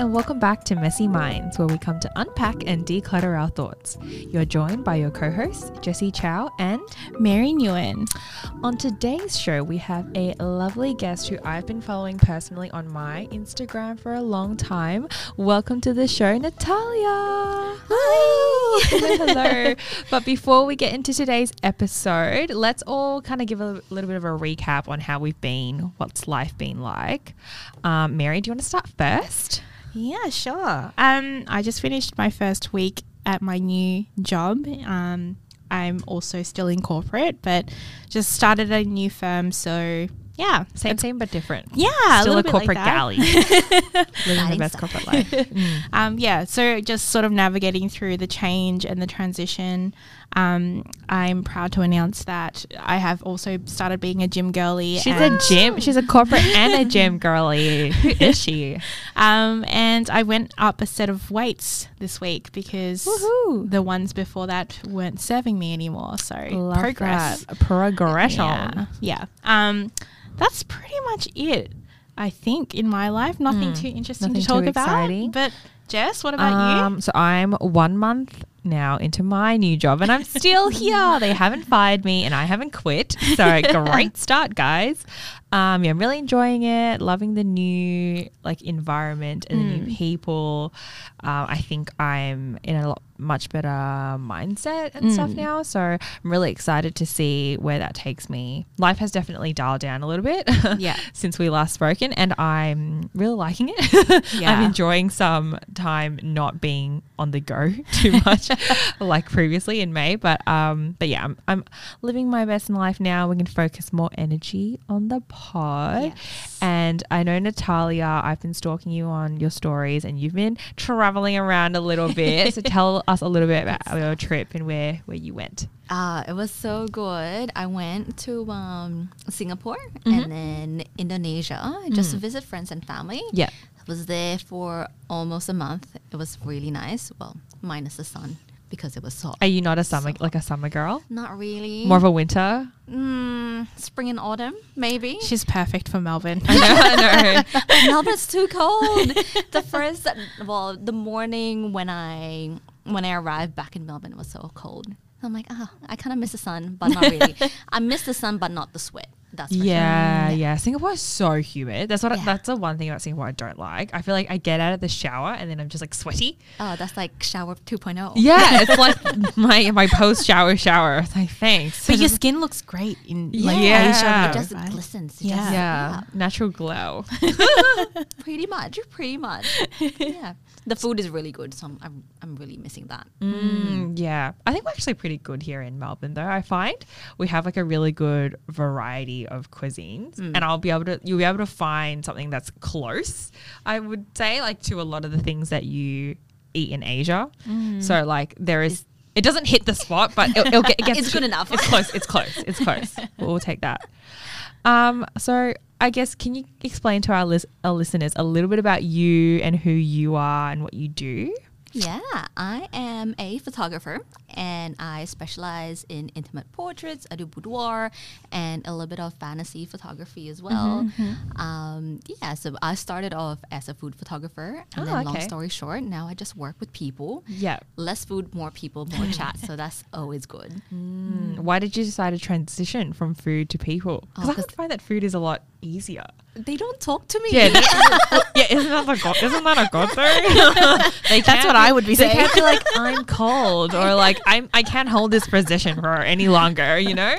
and welcome back to Messie Minds, where we come to unpack and declutter our thoughts. You're joined by your co hosts, Jessie Chau and Mary Nguyen. On today's show, we have a lovely guest who I've been following personally on my Instagram for a long time. Welcome to the show, Natalia. Hi. Hello. But before we get into today's episode, let's all kind of give a little bit of a recap on how we've been, what's life been like. Um, Mary, do you want to start first? Yeah, sure. Um, I just finished my first week at my new job. Um, I'm also still in corporate, but just started a new firm. So yeah, Same, same, but different. yeah, Still a, little bit like corporate that. galley. Living the best corporate life. Mm. Um, yeah, so just sort of navigating through the change and the transition. Um, I'm proud to announce that I have also started being a gym girly. She's a gym. She's a corporate and a gym girly. Who is she? Um, and I went up a set of weights this week because Woohoo. the ones before that weren't serving me anymore. So Love progress. that. Progression. Yeah. Yeah. Um, that's pretty much it. I think in my life, nothing Mm. too interesting Nothing to talk about. exciting. But Jess, what about you? Um, so I'm one month now into my new job and I'm still here. They haven't fired me and I haven't quit. So great start, guys. Um, yeah, I'm really enjoying it, loving the new like environment and the Mm. new people. Uh, I think I'm in a lot, much better mindset and stuff Mm. now. So I'm really excited to see where that takes me. Life has definitely dialed down a little bit. Yeah. since we last spoken, and I'm really liking it. I'm enjoying some time not being on the go too much like previously in May. But um, but yeah, I'm, I'm living my best in life now. We can focus more energy on the pod. Yes. And I know Natalia, I've been stalking you on your stories, and you've been traveling around a little bit. so tell us a little bit about your trip and where where you went. Ah, it was so good. I went to um, Singapore Mhm. and then Indonesia just to Mm. visit friends and family. Yeah. I was there for almost a month. It was really nice. Well, minus the sun because it was so. Are you not a summer So- like a summer girl? Not really. More of a winter? mm, spring and autumn, maybe. She's perfect for Melbourne. I know, I know. But Melbourne's too cold. the first, well, the morning when I when I arrived back in Melbourne, it was so cold. I'm like, ah, I kind of miss the sun, but not really. I miss the sun, but not the sweat. That's for Yeah, sure. yeah. Singapore is so humid. That's what. I, that's the one thing about Singapore I don't like. I feel like I get out of the shower and then I'm just like sweaty. Oh, that's like shower 2.0. Yeah, it's like my my post shower shower. It's like thanks. but your skin looks great in like Yeah. Asia. It just right? glistens. It Yeah. just- yeah, natural glow. pretty much, pretty much. yeah, the food is really good, so I'm I'm, I'm really missing that. Mm, yeah, I think we're actually pretty good here in Melbourne, though. I find we have like a really good variety of cuisines, Mm. and I'll be able to you'll be able to find something that's close. I would say like to a lot of the things that you eat in Asia. Mm. So like there is. It doesn't hit the spot, but it'll, it'll get, it gets It's good enough. It's close. It's close. It's close. We'll, we'll take that. Um, so I guess can you explain to our, lis- our listeners a little bit about you and who you are and what you do? Yeah, I am a photographer and I specialize in intimate portraits. I do boudoir and a little bit of fantasy photography as well. Mm-hmm, Um, yeah, so I started off as a food photographer, and Oh, then long story short, now I just work with people. Yeah. Less food, more people, more chat. So that's always good. Mm. Why did you decide to transition from food to people? Because Oh, I find that food is a lot easier. They don't talk to me. Yeah, yeah, isn't that a god? Isn't that a god thing? They That's what I would be They saying. can't be like I'm cold or like I'm I can't hold this position for any longer. You know?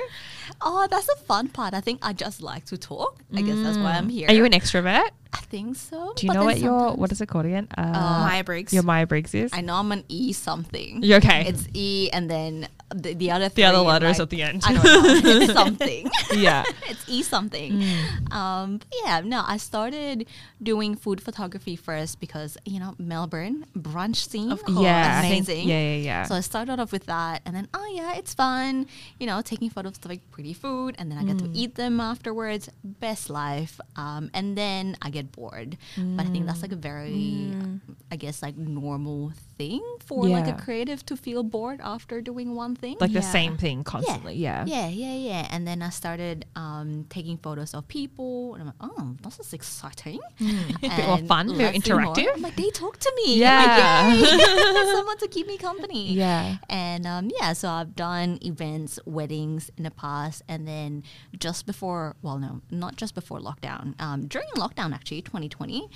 Oh, that's the fun part. I think I just like to talk. I guess that's why I'm here. Are you an extrovert? I think so. Do you know what your what is it called again? Uh, Myers-Briggs. Your Myers-Briggs is. I know I'm an E something. You okay? It's E and then the, the other the other letters like- at the end. I don't know. It's something. yeah. it's E something. Mm. Um, but yeah, no, I started doing food photography first because you know Melbourne brunch scene. Of course. Yeah. I think- amazing. yeah, yeah, yeah. So I started off with that, and then oh yeah, it's fun. You know, taking photos of like pretty food, and then I get Mm. to eat them afterwards. Best life. Um, and then I get bored. But I think that's like a very, Mm. I guess, like normal thing for like a creative to feel bored after doing one thing. Like the same thing constantly. Yeah. Yeah, yeah, yeah. And then I started um, taking photos of people, and I'm like, oh, this is exciting. bit more And fun, very let's more. interactive. I'm like, they talk to me. Yeah. I'm like, Yay! someone to keep me company. Yeah. And um, yeah, so I've done events, weddings in the past, and then just before, well, no, not just before lockdown, um, during lockdown actually, 2020.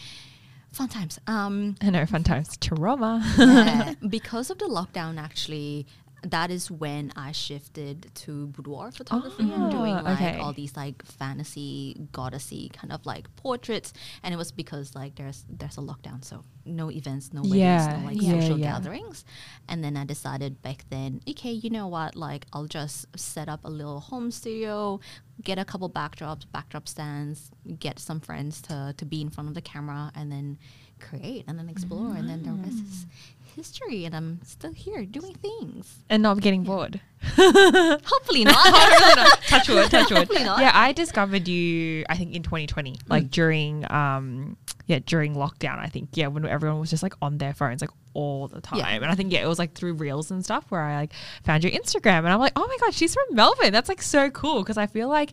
Fun times. Um, I know, fun times. Trauma. yeah, because of the lockdown, actually, that is when I shifted to boudoir photography and doing Oh, like okay. all these like fantasy goddessy kind of like portraits. And it was because like there's there's a lockdown, so no events, no weddings, Yeah, no like yeah, social yeah. gatherings. And then I decided back then, okay, you know what? Like I'll just set up a little home studio, get a couple backdrops, backdrop stands, get some friends to to be in front of the camera, and then create and then explore, and then the rest is mm. History. And I'm still here doing things. and not getting bored. Hopefully not. touch wood, touch wood. Hopefully not. Yeah, I discovered you. I think in 2020, like during um, yeah, during lockdown. I think yeah, when everyone was just like on their phones like all the time, Yeah. and I think yeah, it was like through reels and stuff where I like found your Instagram, and I'm like, oh my god, she's from Melbourne. That's like so cool because I feel like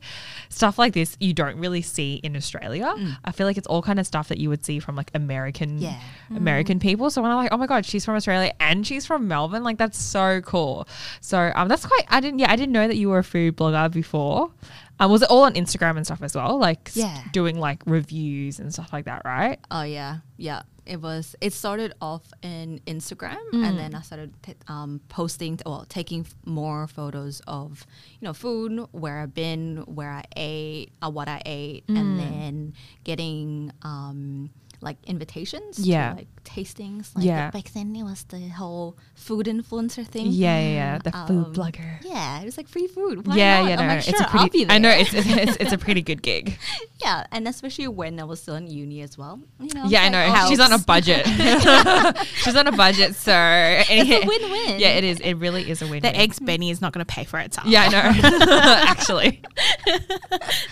stuff like this you don't really see in Australia. I feel like it's all kind of stuff that you would see from like American Yeah. American people. So when I'm like, oh my god, she's from Australia and she's from Melbourne, like that's so cool. So um, that's quite. I didn't. Yeah, I didn't know that you were a food blogger before. Um, was it all on Instagram and stuff as well? Like Yeah. doing like reviews and stuff like that, right? Oh yeah, yeah. It was. It started off in Instagram, Mm. and then I started t- um, posting, well, taking f- more photos of you know food, where I've been, where I ate, uh, what I ate, Mm. and then getting um, like invitations, Yeah. to, like tastings. Like Yeah. back then it was the whole food influencer thing. Yeah, yeah, yeah. The food Um, blogger. Yeah, it was like free food. Why yeah, not? yeah, I'm no, like, it's sure, a I'll be pretty. I know there. it's, it's it's a pretty good gig. yeah, and especially when I was still in uni as well. You know, yeah, I know. like, oh, She's on a budget. She's on a budget, so It's a win-win. Yeah, it is. It really is a win-win The eggs Benny is not going to pay for itself. Yeah, I know. Actually,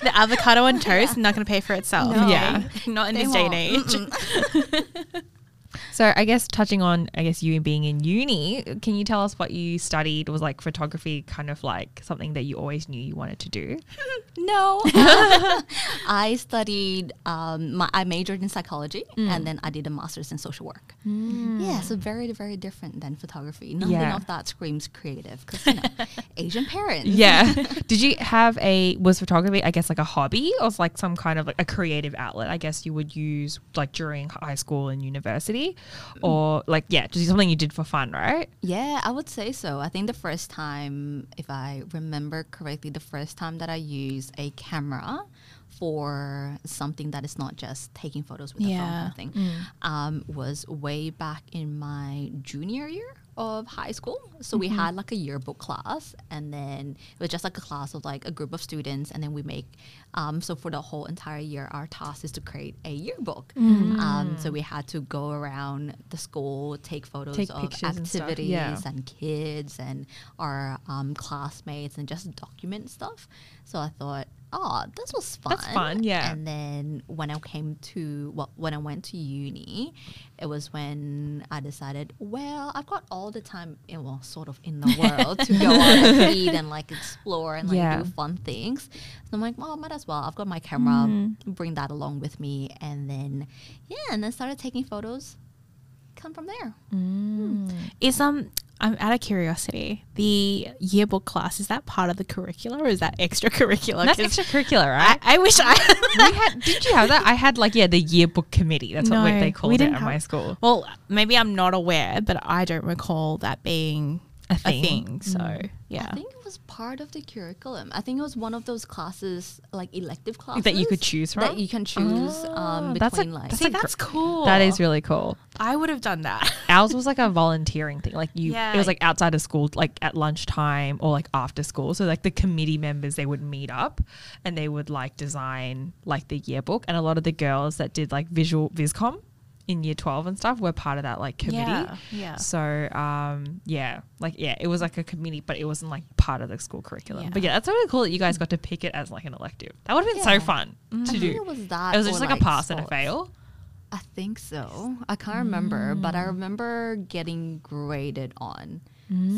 The avocado on toast not going to pay for itself. No. Yeah. Not in They this day and age. Mm-mm. So I guess touching on I guess you being in uni, can you tell us what you studied? Was like photography kind of like something that you always knew you wanted to do? No, I studied. Um, my, I majored in psychology, Mm. and then I did a master's in social work. Yeah, so very, very different than photography. Nothing Yeah. of that screams creative because you know, Asian parents. Yeah. Did you have a was photography I guess like a hobby or was like some kind of like a creative outlet I guess you would use like during high school and university or like yeah, just something you did for fun, right? Yeah, I would say so. I think the first time, if I remember correctly, the first time that I used a camera for something that is not just taking photos with a phone Yeah. of thing um, was way back in my junior year of high school. So we had like a yearbook class, and then it was just like a class of like a group of students, and then we make. Um, so for the whole entire year, our task is to create a yearbook. Um, so we had to go around the school, take photos Take of pictures and activities yeah. and kids and our um, classmates and just document stuff. So I thought, oh, this was fun. That's fun, yeah. And then when I came to, well, when I went to uni, it was when I decided, well, I've got all the time, in, well, sort of in the world to go out and eat and like explore and like Yeah. do fun things. So I'm like, well, might as well. I've got my camera, mm-hmm. bring that along with me. And then, yeah, and then started taking photos. Come from there. Mm. Hmm. Is um I'm out of curiosity. The yearbook class is that part of the curricula or is that extracurricular? That's 'Cause extracurricular, I, right? I wish I. we had did you have that? I had like yeah, the yearbook committee. That's what they called it didn't at my school. well, maybe I'm not aware, but I don't recall that being A a thing. thing. so mm. yeah. I think it was part of the curriculum. I think it was one of those classes, like elective classes That you could choose from? That you can choose um, Oh, that's a- between like. that's See, a gr- that's cool. That is really cool. I would have done that. Ours was like a volunteering thing. Like you, Yeah. it was like outside of school, like at lunchtime or like after school. So like the committee members, they would meet up and they would like design like the yearbook. And a lot of the girls that did like visual viscom in year 12 and stuff were part of that like committee. Yeah, yeah. So um yeah, like yeah, it was like a committee, but it wasn't like part of the school curriculum. Yeah. But yeah, that's really cool that you guys got to pick it as like an elective. That would have been Yeah. so fun I to do. it was that. It was just like, a pass and a fail. I think so. I can't remember, but I remember getting graded on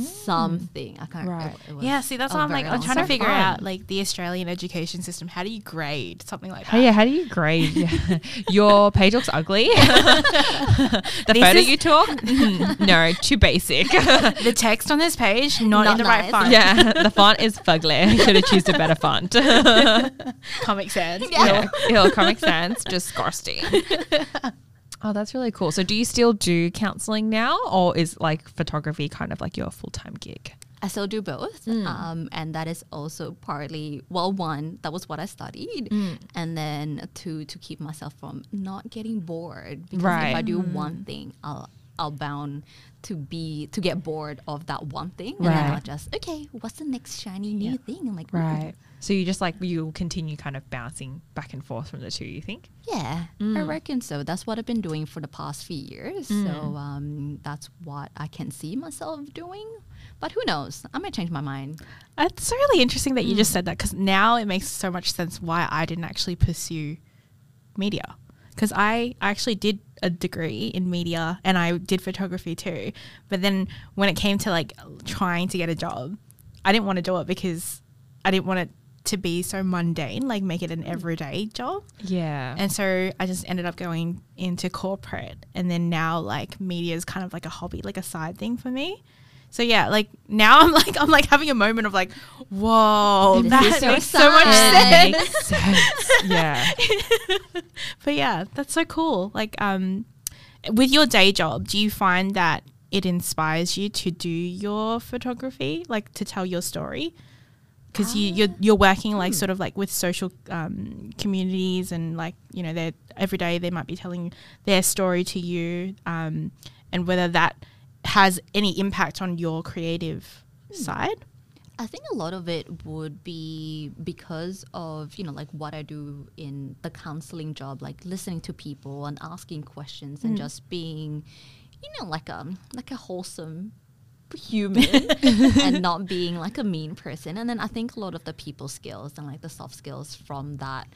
something. I can't. Right. it was Yeah, see, that's a why I'm like, I'm trying time. to figure fun. out like the Australian education system. How do you grade something like that? Oh yeah, how do you grade? Your page looks ugly. the This photo is- you took, Mm, no, too basic. The text on this page, not, Not in the right font. yeah, the font is fugly. Should have chosen a better font. Comic Sans. yeah, it'll Comic Sans, disgusting. Oh, that's really cool. So, do you still do counseling now, or is like photography kind of like your full time gig? I still do both, Mm. um, and that is also partly well. One, that was what I studied, Mm. and then two, to keep myself from not getting bored. Because if I do one thing, I'll I'll bound to be to get bored of that one thing, and then Right. I'll just okay, what's the next shiny new thing? I'm like, ooh, Right. So you just like you continue kind of bouncing back and forth from the two. You think? Yeah, Mm. I reckon so. That's what I've been doing for the past few years. So um, that's what I can see myself doing. But who knows? I might change my mind. It's really interesting that you just said that because now it makes so much sense why I didn't actually pursue media. Because I, I actually did a degree in media and I did photography too. But then when it came to like trying to get a job, I didn't want to do it because I didn't want it to be so mundane, like make it an everyday job. Yeah. And so I just ended up going into corporate. And then now like media is kind of like a hobby, like a side thing for me. So yeah, like now I'm like I'm like having a moment of like, whoa, This that is your makes so much sign. sense. sense. yeah. But yeah, that's so cool. Like um with your day job, do you find that it inspires you to do your photography, like to tell your story? Because you you're, you're working like sort of like with social um, communities and like you know they every day they might be telling their story to you, um, and whether that has any impact on your creative hmm. side. I think a lot of it would be because of, you know, like what I do in the counseling job, like listening to people and asking questions and hmm. just being, you know, like a like a wholesome human and not being like a mean person. And then I think a lot of the people skills and like the soft skills from that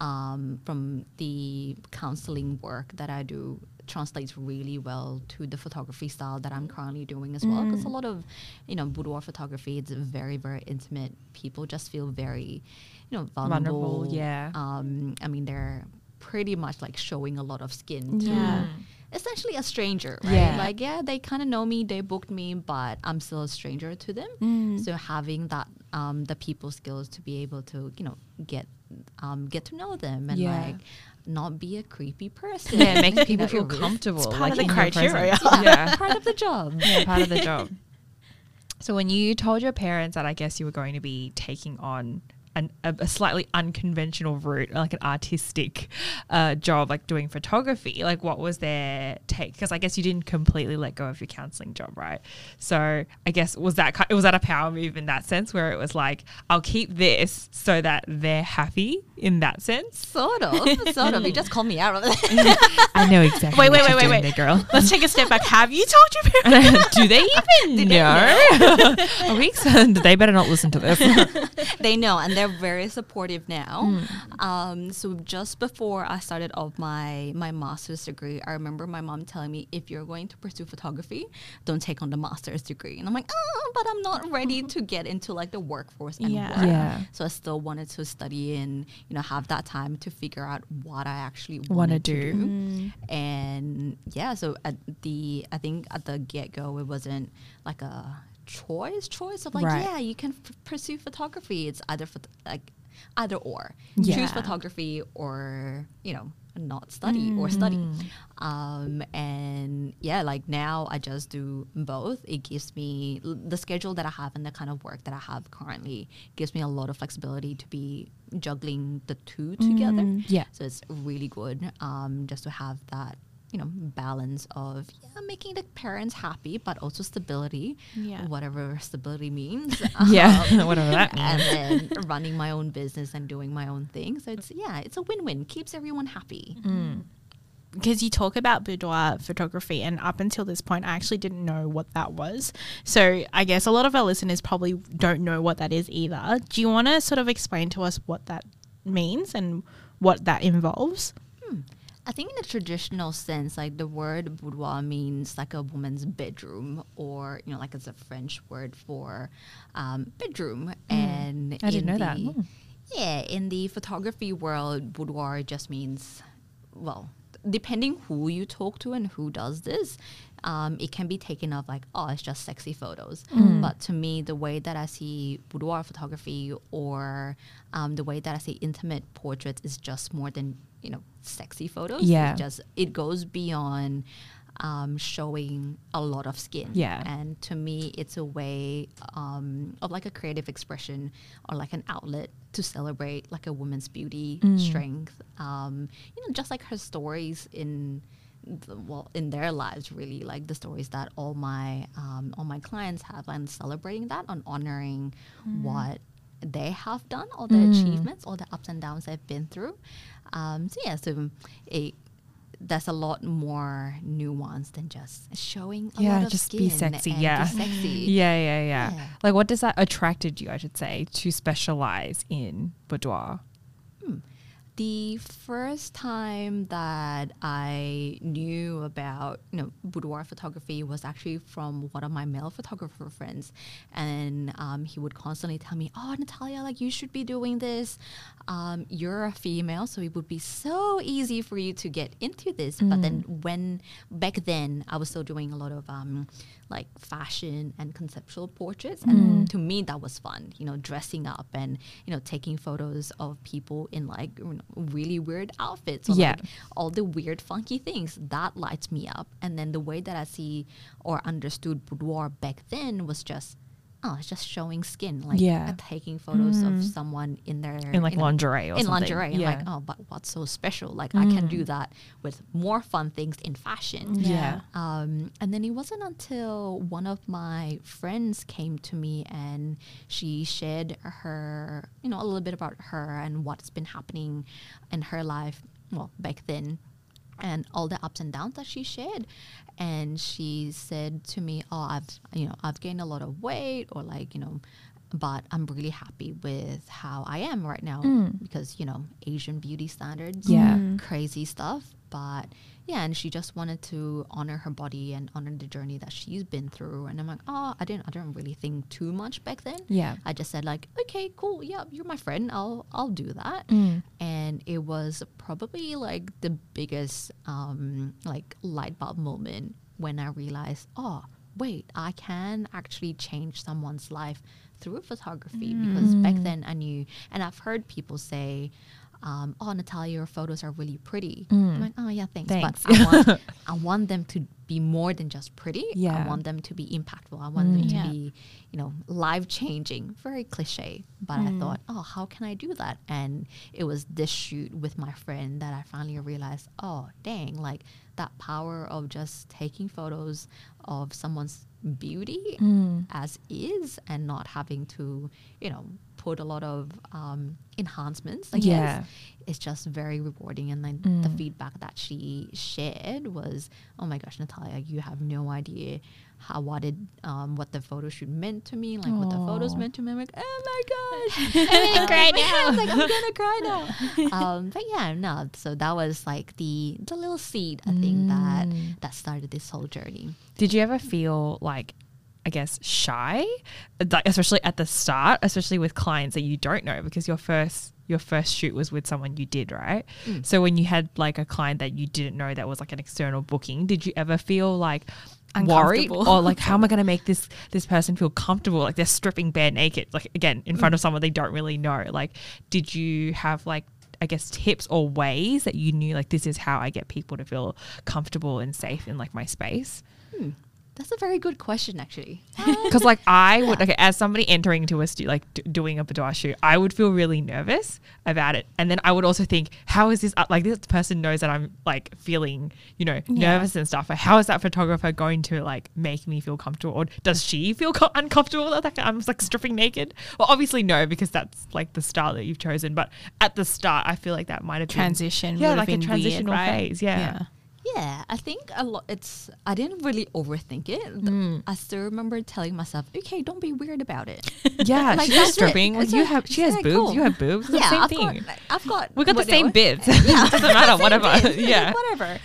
um, from the counseling work that I do translates really well to the photography style that I'm currently doing as well. Because a lot of, you know, boudoir photography, it's very, very intimate. People just feel very, you know, vulnerable. Vulnerable, yeah. Um, I mean, they're pretty much like showing a lot of skin to Yeah. essentially a stranger, right? Yeah. Like, yeah, they kind of know me, they booked me, but I'm still a stranger to them. Mm. So having that, um, the people skills to be able to, you know, get, um, get to know them and Yeah. like not be a creepy person. Yeah, making people feel you're with. comfortable. part like of the criteria. presence. Yeah. Part of the job. yeah, part of the job. So when you told your parents that I guess you were going to be taking on an, a, slightly unconventional route, like an artistic uh, job, like doing photography, like what was their take? Because I guess you didn't completely let go of your counseling job, right? So I guess was that was that a power move in that sense, where it was like I'll keep this so that they're happy in that sense. Sort of, sort of. You just called me out of it. I know exactly. Wait, wait, wait, wait, wait. there, girl. Let's take a step back. Have you told your parents? Do they even know? Are we they better not listen to this. they know and they're very supportive now um, so just before i started off my my master's degree i remember my mom telling me if you're going to pursue photography don't take on the master's degree and i'm like oh but i'm not ready to get into like the workforce and Yeah. Yeah. so i still wanted to study and you know have that time to figure out what i actually wanted to do. do and yeah so at the i think at the get-go it wasn't like a choice choice of like Right. yeah you can f- pursue photography it's either phot- like either or Yeah. choose photography or you know not study or study Mm. um and yeah like now i just do both it gives me l- the schedule that i have and the kind of work that i have currently gives me a lot of flexibility to be juggling the two together Yeah. so it's really good um, just to have that, you know, balance of yeah, making the parents happy, but also stability, Yeah. whatever stability means. Yeah, Um, whatever that means and then running my own business and doing my own thing. So it's yeah, it's a win-win. Keeps everyone happy. Mm. because you talk about boudoir photography, and up until this point, I actually didn't know what that was. So I guess a lot of our listeners probably don't know what that is either. Do you want to sort of explain to us what that means and what that involves? I think in the traditional sense, like the word boudoir means like a woman's bedroom, or you know, like it's a French word for um, bedroom. And Mm. I didn't know that. Mm. Yeah, in the photography world, boudoir just means, well, depending who you talk to and who does this, um, it can be taken of like, oh, it's just sexy photos. Mm. But to me, the way that I see boudoir photography or um, the way that I see intimate portraits is just more than you know sexy photos. Yeah. it just it goes beyond. Um, showing a lot of skin, Yeah. and to me, it's a way um, of like a creative expression or like an outlet to celebrate like a woman's beauty, Mm. strength. Um, you know, just like her stories in the, well in their lives, really like the stories that all my um, all my clients have, and celebrating that and honoring what they have done, all the Mm. achievements, all the ups and downs they've been through. Um, so yeah, so it there's a lot more nuance than just showing a Yeah, lot of just skin be sexy, yeah. be sexy. Yeah, yeah, yeah, Yeah. Like, what does that attracted you? I should say to specialize in boudoir. The first time that I knew about you know boudoir photography was actually from one of my male photographer friends, and um, he would constantly tell me, "Oh, Natalia, like you should be doing this. Um, you're a female, so it would be so easy for you to get into this." But then when back then I was still doing a lot of um, like fashion and conceptual portraits, and mm-hmm. to me that was fun. You know, dressing up and you know taking photos of people in like really weird outfits or Yeah. like all the weird funky things that lights me up and then the way that i see or understood boudoir back then was just oh it's just showing skin like Yeah. taking photos of someone in their In, like, you know, lingerie or in something. lingerie and Yeah. like oh but what's so special like i can do that with more fun things in fashion Yeah. um, and then it wasn't until one of my friends came to me and she shared her, you know, a little bit about her and what's been happening in her life, well, back then, and all the ups and downs that she shared. And she said to me, "Oh, I've, you know, I've gained a lot of weight, or like, you know." But I'm really happy with how I am right now mm. because, you know, Asian beauty standards, Yeah. Mm. crazy stuff. But yeah, and she just wanted to honor her body and honor the journey that she's been through. And I'm like, oh, I didn't, I didn't really think too much back then. Yeah. I just said like, okay, cool, yeah, you're my friend. I'll, I'll do that. Mm. And it was probably like the biggest, um, like light bulb moment when I realized, oh, wait, I can actually change someone's life through photography because back then I knew, and I've heard people say, um, "Oh, Natalia, your photos are really pretty." I'm like, "Oh yeah, thanks." Thanks. But I want, I want them to be more than just pretty. Yeah. I want them to be impactful. I want them to Yeah. be, you know, life changing. Very cliche, but I thought, "Oh, how can I do that?" And it was this shoot with my friend that I finally realized, "Oh, dang! Like that power of just taking photos of someone's beauty Mm. as is and not having to, you know, put a lot of um, enhancements. I Yeah. guess it's just very rewarding. And then Mm. the feedback that she shared was, "Oh my gosh, Natalia, you have no idea how what it um, what the photo shoot meant to me, like what the photos meant to me." I'm like, "Oh my gosh, I'm gonna cry now! I'm like, I'm gonna cry now." um, but yeah, no. So that was like the the little seed I think that Mm. that started this whole journey. Did you ever feel like, I guess, shy, like, especially at the start, especially with clients that you don't know because your first your first shoot was with someone you did, right? Mm. So when you had like a client that you didn't know that was like an external booking, did you ever feel like worried Uncomfortable. or like how am I going to make this this person feel comfortable? Like they're stripping bare naked, like again in front of someone they don't really know. Like, did you have like I guess tips or ways that you knew like this is how I get people to feel comfortable and safe in like my space? That's a very good question, actually. Because like I would, okay, as somebody entering into a stu- like d- doing a boudoir shoot, I would feel really nervous about it, and then I would also think, how is this uh, like this person knows that I'm like feeling, you know, Yeah. nervous and stuff. Like, how is that photographer going to like make me feel comfortable, or does she feel co- uncomfortable that like, I'm like stripping naked? Well, obviously no, because that's like the style that you've chosen. But at the start, I feel like that might have been- transition. yeah, would have like a been weird, transitional right? phase, yeah. Yeah, I think a lot. It's I didn't really overthink it. Mm. I still remember telling myself, "Okay, don't be weird about it." Yeah, Like, she's stripping. Like you have, she has like, boobs. cool. You have boobs. Yeah, the same I've thing. got, I've got. we got the same bits. Yeah, Doesn't matter. Whatever. yeah. whatever.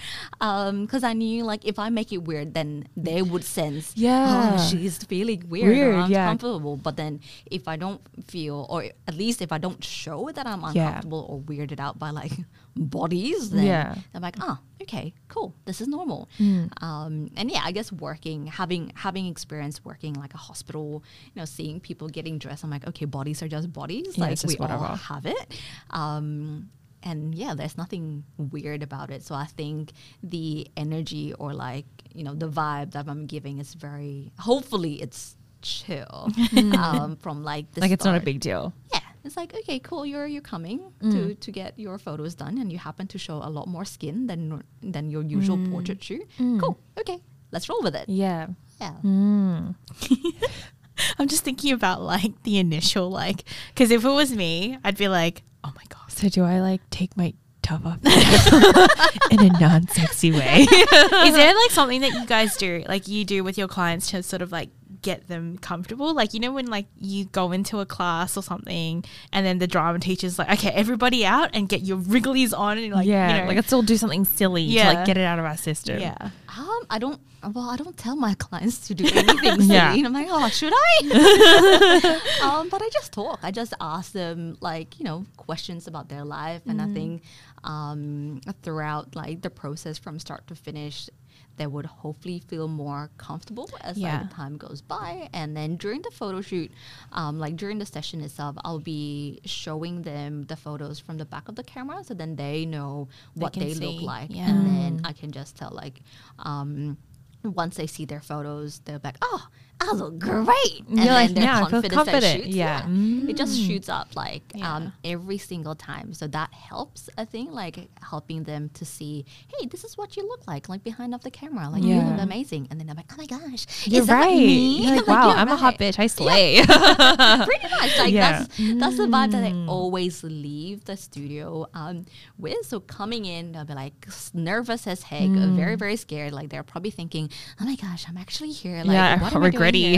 Because I knew, like, if I make it weird, then they would sense, Yeah. oh, she's feeling weird, Weird, or yeah. uncomfortable. But then, if I don't feel, or at least if I don't show that I'm Yeah. uncomfortable or weirded out by like bodies, then Yeah. I'm like, oh, okay, cool, this is normal. Mm. Um, and yeah, I guess working, having having experience working like a hospital, you know, seeing people getting dressed, I'm like, okay, bodies are just bodies. Yeah, like just we all have it. Um, and yeah, there's nothing weird about it. So I think the energy or like you know the vibe that I'm giving is very. Hopefully, it's chill um, from like the Like it's not a big deal. Yeah, it's like okay, cool. You're you're coming Mm. to to get your photos done, and you happen to show a lot more skin than than your usual portrait shoot. Mm. Cool. Okay, let's roll with it. Yeah. Yeah. Mm. I'm just thinking about like the initial like because if it was me, I'd be like, oh my god. So do I like take my top off in a non-sexy way? Is there like something that you guys do, like you do with your clients to sort of like get them comfortable? Like you know when like you go into a class or something, and then the drama teacher's like, okay, everybody out and get your wrigglies on, and like yeah, you know, like let's all do something silly to Yeah. like get it out of our system. yeah. Um, I don't. Well, I don't tell my clients to do anything silly. Yeah. And I'm like, oh, should I? um, but I just talk. I just ask them like you know questions about their life, and I think um, throughout like the process from start to finish, they would hopefully feel more comfortable as Yeah. like the time goes by. And then during the photo shoot, um, like during the session itself, I'll be showing them the photos from the back of the camera, so then they know what can they look like, yeah. and then I can just tell like. Um, once they see their photos, they're like, "Oh, I look great!" And You're like, their "Yeah, confidence confident." shoots, Yeah. Mm. it just shoots up like Yeah. um, every single time. So that helps, I think, like helping them to see, "Hey, this is what you look like, like behind of the camera. Like you Yeah. look amazing." And then they're like, "Oh my gosh, You're is that right. me?" You're like, wow, "You're I'm a hot bitch. I slay. Pretty much, like Yeah. that's that's the vibe that I Mm. always leave the studio um, with. So coming in, they'll be like nervous as heck, Mm. very very scared. Like they're probably thinking, "Oh my gosh, I'm actually here." Like, Yeah, what am I doing regretty.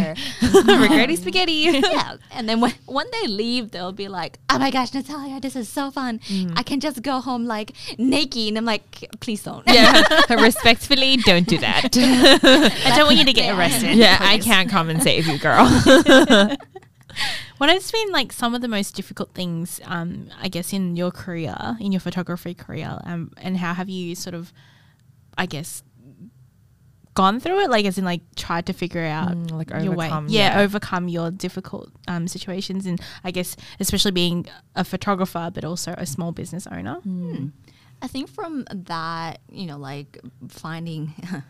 Regretty spaghetti. yeah, and then when when they leave, they'll be like, "Oh my gosh, Natalia, this is so fun. I can just go home like naked." And I'm like, "Please don't." yeah, respectfully, don't do that. I don't want you to get arrested. yeah, I can't come and save you, girl. What has been like some of the most difficult things, um, I guess, in your career, in your photography career, um, and how have you sort of, I guess, gone through it? Like, as in, like, tried to figure out Mm, like your way, overcome, yeah, yeah. overcome your difficult um, situations, and I guess, especially being a photographer, but also a small business owner. Hmm. I think from that, you know, like finding.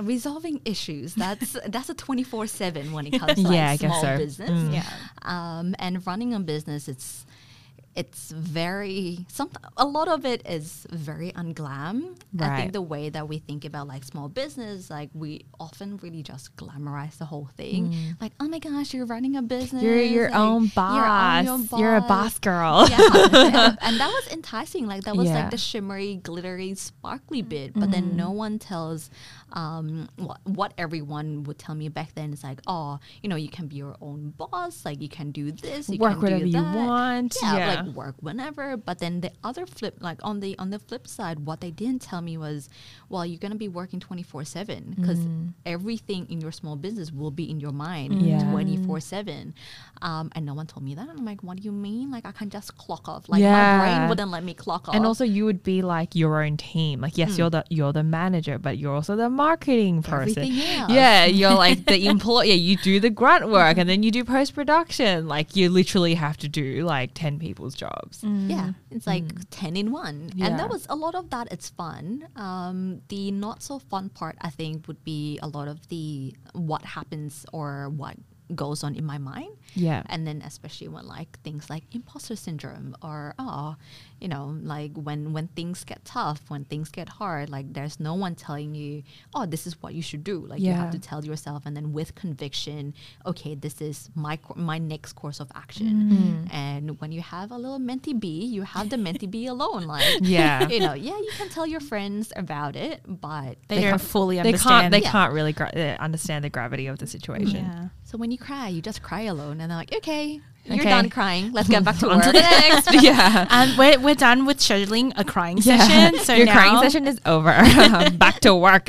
Resolving issues. That's that's a twenty four seven when it comes to like Yeah, I guess small so. business. Mm. Yeah. um, and running a business it's it's very some a lot of it is very unglam i think the way that we think about like small business like we often really just glamorize the whole thing like oh my gosh you're running a business Mm. You're your like, own you're boss. You're, a boss girl. yeah, and, and that was enticing. Like that was Yeah. like the shimmery, glittery, sparkly bit. But then no one tells um, what what everyone would tell me back then. Is like, oh, you know, you can be your own boss. Like you can do this. You Work can whatever do you want. Yeah, Yeah. like work whenever. But then the other flip, like on the on the flip side, what they didn't tell me was, well, you're gonna be working twenty four seven because everything in your small business will be in your mind twenty four seven. Um, and no one told me that. I'm like, what do you mean? Like I can just clock off. Like my brain wouldn't let me clock off. And also, you would be like your own team. Like, yes, you're the you're the manager, but you're also the marketing person. Else. Yeah, you're like the employee. You do the grunt work, and then you do post production. Like, you literally have to do like ten people's jobs. Yeah, it's like 10 in one. Yeah. And that was a lot of that. It's fun. Um, the not so fun part, I think, would be a lot of the what happens or what goes on in my mind. Yeah. And then especially when like things like imposter syndrome or oh, you know, like when when things get tough, when things get hard, like there's no one telling you, oh, this is what you should do. Like you have to tell yourself, and then with conviction, okay, this is my my next course of action. Mm. And when you have a little mentee bee, you have the mentee bee alone. Like Yeah. you know, yeah, you can tell your friends about it, but They, don't fully They understand. can't. They Yeah. can't really gra- uh, understand the gravity of the situation. Yeah. So when you cry, you just cry alone, and they're like, "Okay, you're Okay. done crying. Let's get back to work." to the next. yeah. And we're, we're done with scheduling a crying Yeah. session. So Your now, crying session is over. Back to work.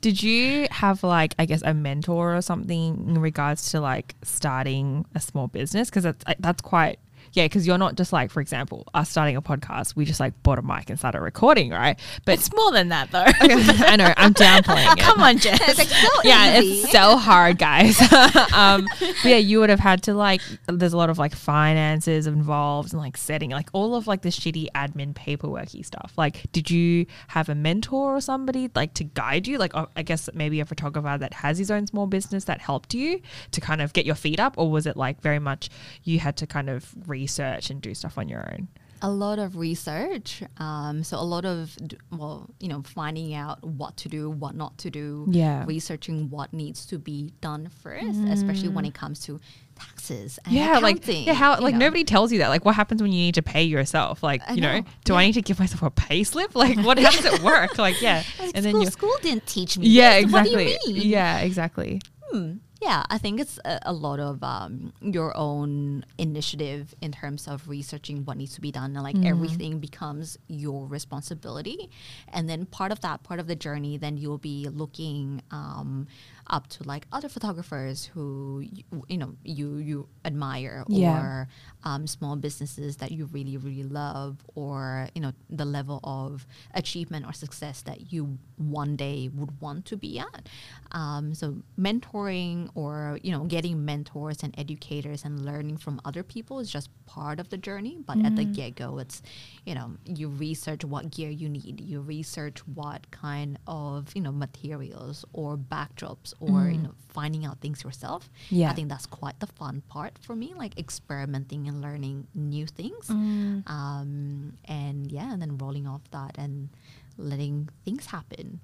Did you have like I guess a mentor or something in regards to like starting a small business? Because that's that's quite yeah. Because you're not just like for example us starting a podcast. We just like bought a mic and started recording, right? But It's more than that, though. I know I'm downplaying it. Come on, Jess. It's like so yeah, easy. it's so hard, guys. um, but yeah, you would have had to like. There's a lot of like finances involved and like setting like all of like the shitty admin paperworky stuff. Like, did you have a mentor or somebody like to guide you? Like, uh, I guess maybe a photographer that has his own small business that helped you to kind of get your feet up, or was it like very much you had to kind of research and do stuff on your own? a lot of research. Um, so a lot of well, you know, finding out what to do, what not to do. Yeah. Researching what needs to be done first, especially when it comes to taxes. And Yeah, like yeah, how like know. nobody tells you that. Like, what happens when you need to pay yourself? Like, I you know, know, do I need to give myself a pay slip? Like, what how does it work? Like, yeah, Like, and then school, you, school didn't teach me. yeah, this. What do exactly, you mean? yeah, exactly. Hmm. Yeah, I think it's a, a lot of um, your own initiative in terms of researching what needs to be done, and like everything becomes your responsibility. And then part of that, part of the journey, then you'll be looking um, up to like other photographers who you, you know you you admire, Yeah. or um, small businesses that you really really love, or you know the level of achievement or success that you one day would want to be at. Um, so mentoring or you know getting mentors and educators and learning from other people is just part of the journey. But at the get go, it's you know you research what gear you need, you research what kind of you know materials or backdrops or you know finding out things yourself. Yeah. I think that's quite the fun part for me, like experimenting and learning new things. Mm. Um, and yeah, and then rolling off that and letting things happen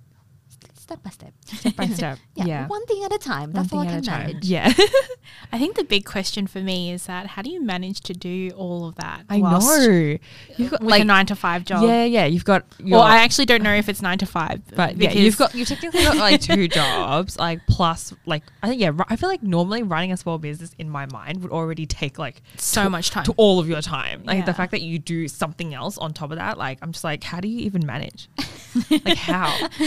step by step. Step by step. Yeah, yeah. one thing at a time. That's all I can manage. Yeah, I think the big question for me is that how do you manage to do all of that? I know. You've got With like a nine to five job. yeah, yeah. You've got Well, I actually don't know if it's nine to five, But yeah, you've got you've technically got like two jobs, like plus like I think yeah. I feel like normally running a small business in my mind would already take like so to- much time. to all of your time. Like the fact that you do something else on top of that, like I'm just like, how do you even manage? Like how?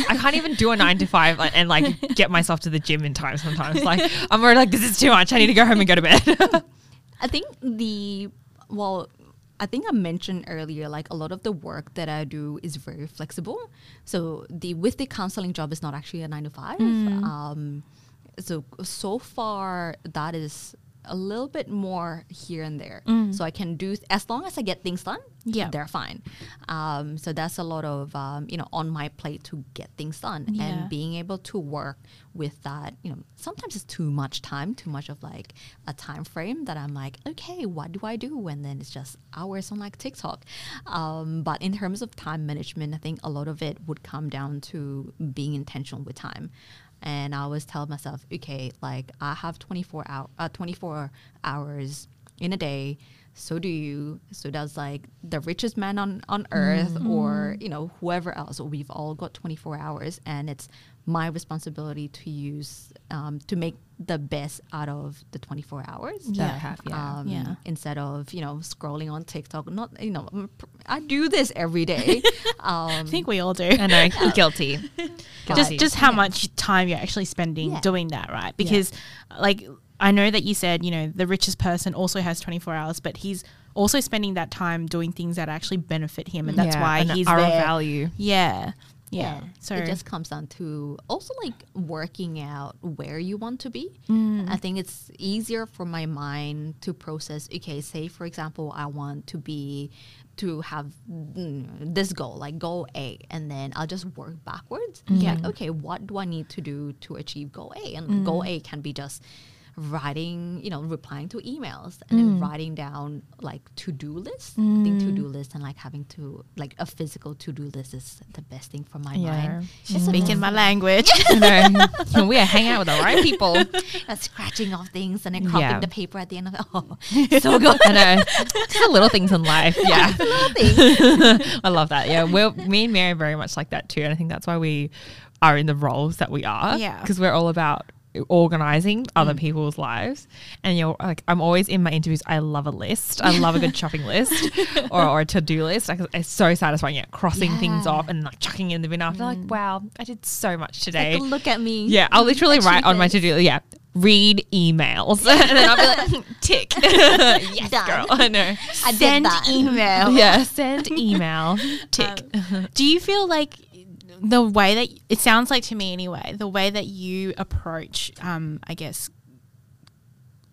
I can't even do a nine to five and like get myself to the gym in time. Sometimes like I'm already like this is too much. I need to go home and go to bed. I think the well, I think I mentioned earlier, like a lot of the work that I do is very flexible. So the with the counseling job is not actually a nine to five. Um, so so far that is a little bit more here and there. So I can do as long as I get things done. Yeah. they're fine. Um, so that's a lot of um, you know on my plate to get things done Yeah. and being able to work with that. You know, sometimes it's too much time, too much of like a time frame that I'm like, okay, what do I do? And then it's just hours on like TikTok. Um, but in terms of time management, I think a lot of it would come down to being intentional with time. And I always tell myself, okay, like I have 24 hour, uh, 24 hours in a day. So do you. So does like the richest man on, on earth or, you know, whoever else. We've all got 24 hours and it's my responsibility to use, um, to make the best out of the 24 hours. That I have, yeah. Um, Yeah. Instead of, you know, scrolling on TikTok. Not, you know, I'm pr- I do this every day. um, I think we all do. I know, guilty. just just how much time you're actually spending Yeah. doing that, right? Because like I know that you said, you know, the richest person also has 24 hours, but he's also spending that time doing things that actually benefit him and that's Yeah, why and he's our there. value. Yeah. Yeah. Yeah. So it just comes down to also like working out where you want to be. Mm. I think it's easier for my mind to process. Okay, say for example, I want to be to have mm, this goal, like goal A, and then I'll just work backwards. Yeah. Like, okay, what do I need to do to achieve goal A? And goal A can be just writing, you know, replying to emails and then writing down like to do lists. I think to do list and like having to like a physical to do list is the best thing for my Yeah. mind. She's speaking my language. You know, we are hanging out with the right people. Uh, scratching off things and then cropping Yeah. the paper at the end of it. Oh, so good. I know. Just the little things in life. Yeah. Little things. I love that. Yeah. We're, me and Mary are very much like that too. And I think that's why we are in the roles that we are. Yeah. Because we're all about organizing other mm. people's lives. And you're like, I'm always in my interviews. I love a list. I love a good shopping list or, or a to do list. Like, it's so satisfying. Yeah. Crossing things off and like chucking in the bin after. Like, mm. wow, I did so much today. Like, look at me. Yeah, I'll literally write on my to-do list Yeah, read emails, and then I'll be like, hmm, tick. yes, Done. girl. I know. I Send email. Yeah, send email. Tick. Um, do you feel like the way that it sounds like to me anyway, the way that you approach, um, I guess,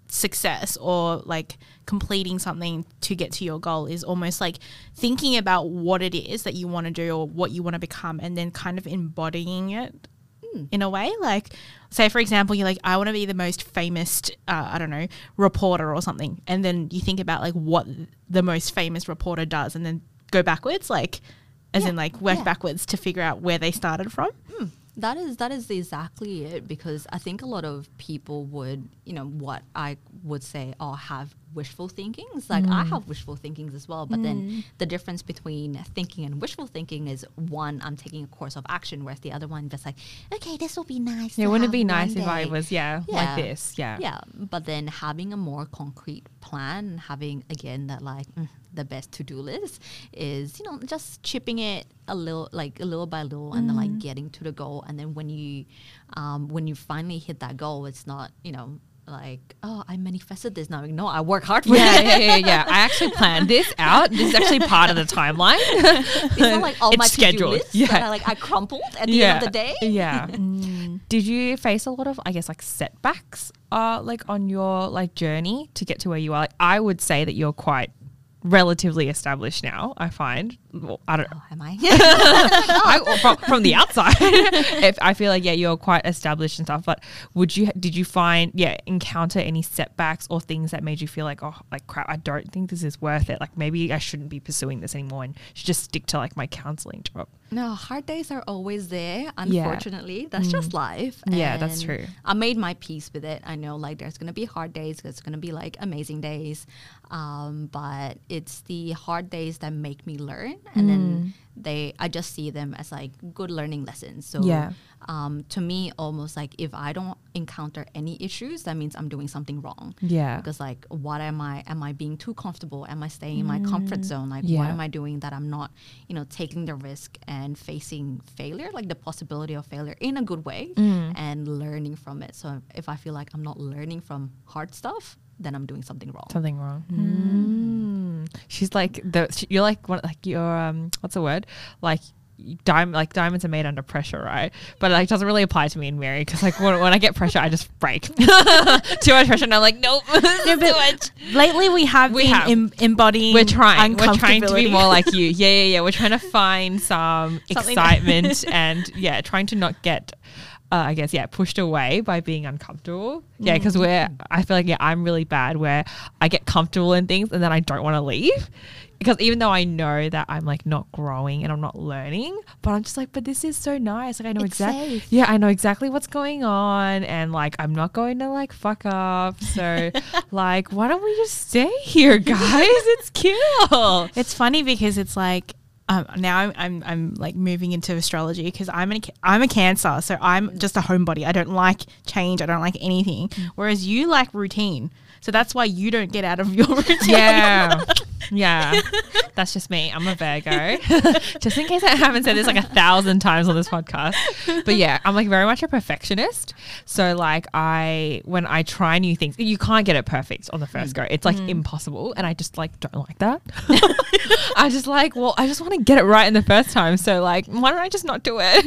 success or like completing something to get to your goal is almost like thinking about what it is that you want to do or what you want to become and then kind of embodying it in a way. Like say for example you're like i want to be the most famous uh, i don't know reporter or something and then you think about like what the most famous reporter does and then go backwards like as Yeah, in like work yeah. backwards to figure out where they started from? Hmm. That is that is exactly it because I think a lot of people would, you know, what I would say or have wishful thinkings. Like I have wishful thinkings as well, but then the difference between thinking and wishful thinking is one I'm taking a course of action, whereas the other one just like, okay, this will be nice. Yeah, wouldn't it be nice one if I was yeah, Yeah. like this? Yeah. Yeah, but then having a more concrete plan and having again that like mm, the best to do list is you know just chipping it a little like a little by little and then like getting to the goal and then when you um, when you finally hit that goal it's not you know like oh I manifested this now no I work hard for Yeah, it yeah, yeah, yeah. I actually planned this out. This is actually part of the timeline. it's not like all It's my scheduled. lists Yeah. that I, like I crumpled at the yeah. end of the day Yeah. Did you face a lot of, I guess, like setbacks, uh, like on your like journey to get to where you are? Like, I would say that you're quite relatively established now. I find. Well, I don't. oh, am I I, from, from the outside, if I feel like yeah, you're quite established and stuff. But would you did you find yeah encounter any setbacks or things that made you feel like oh like crap I don't think this is worth it. Like maybe I shouldn't be pursuing this anymore and should just stick to like my counseling job. No, hard days are always there. Unfortunately, that's just life. Mm. Yeah, that's true. I made my peace with it. I know like there's gonna be hard days. There's gonna be like amazing days, um, but it's the hard days that make me learn, and then they I just see them as like good learning lessons. So Yeah. um, to me, almost like if I don't encounter any issues, that means I'm doing something wrong Yeah. because like what am i am i being too comfortable am i staying in my comfort zone like what am i doing that i'm not you know taking the risk and facing failure like the possibility of failure in a good way and learning from it so if i feel like i'm not learning from hard stuff then i'm doing something wrong Something wrong. Mm. She's like the she- you're like one like you're um what's the word like. Diamond, like diamonds are made under pressure, right? But it, like doesn't really apply to me and Mary because like when, when I get pressure, I just break. Too much pressure, and I'm like, nope. too much. lately we have We been have. Em- embodying We're trying. We're trying to be more like you. Yeah, yeah, yeah. We're trying to find some Something- excitement and yeah, trying to not get. Uh, I guess yeah, pushed away by being uncomfortable. Yeah, because we're. I feel like yeah, I'm really bad where I get comfortable in things and then I don't want to leave. Because even though I know that I'm like not growing and I'm not learning, but I'm just like, but this is so nice. Like I know It's exactly. safe. Yeah, I know exactly what's going on, and like I'm not going to like fuck up. So, like, why don't we just stay here, guys? It's cute. It's funny because it's like um, now I'm, I'm I'm like moving into astrology because I'm an, I'm a Cancer, so I'm just a homebody. I don't like change. I don't like anything. Whereas you like routine, so that's why you don't get out of your routine. Yeah. Yeah. That's just me. I'm a Virgo. just in case I haven't said this like a thousand times on this podcast. But yeah, I'm like very much a perfectionist. So like I when I try new things, you can't get it perfect on the first mm. go. It's like mm. impossible. And I just like don't like that. I just like, well, I just want to get it right in the first time. So like, why don't I just not do it?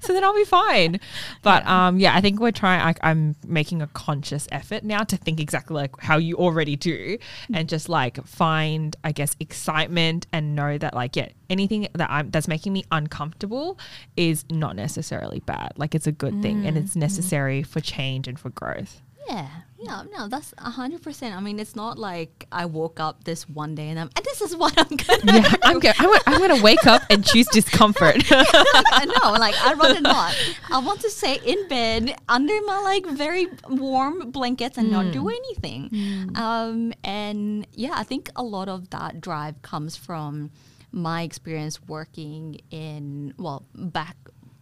so then I'll be fine. But um yeah, I think we're trying like I'm making a conscious effort now to think exactly like how you already do mm-hmm. and just like find I guess excitement and know that like yeah, anything that I'm that's making me uncomfortable is not necessarily bad. Like it's a good thing and mm, it's mm. necessary for change and for growth. Yeah, yeah, no, that's a hundred percent. I mean, it's not like I woke up this one day and I'm, and this is what I'm gonna. Yeah, I'm going. I'm, gonna- I'm going to wake up and choose discomfort. I know, like I'd rather not. I want to stay in bed under my like very warm blankets and not do anything. Um, and yeah, I think a lot of that drive comes from my experience working in well back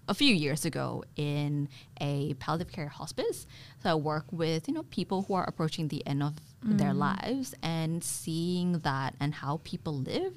a few years ago in a palliative care hospice. So I work with you know people who are approaching the end of their mm. lives and seeing that and how people live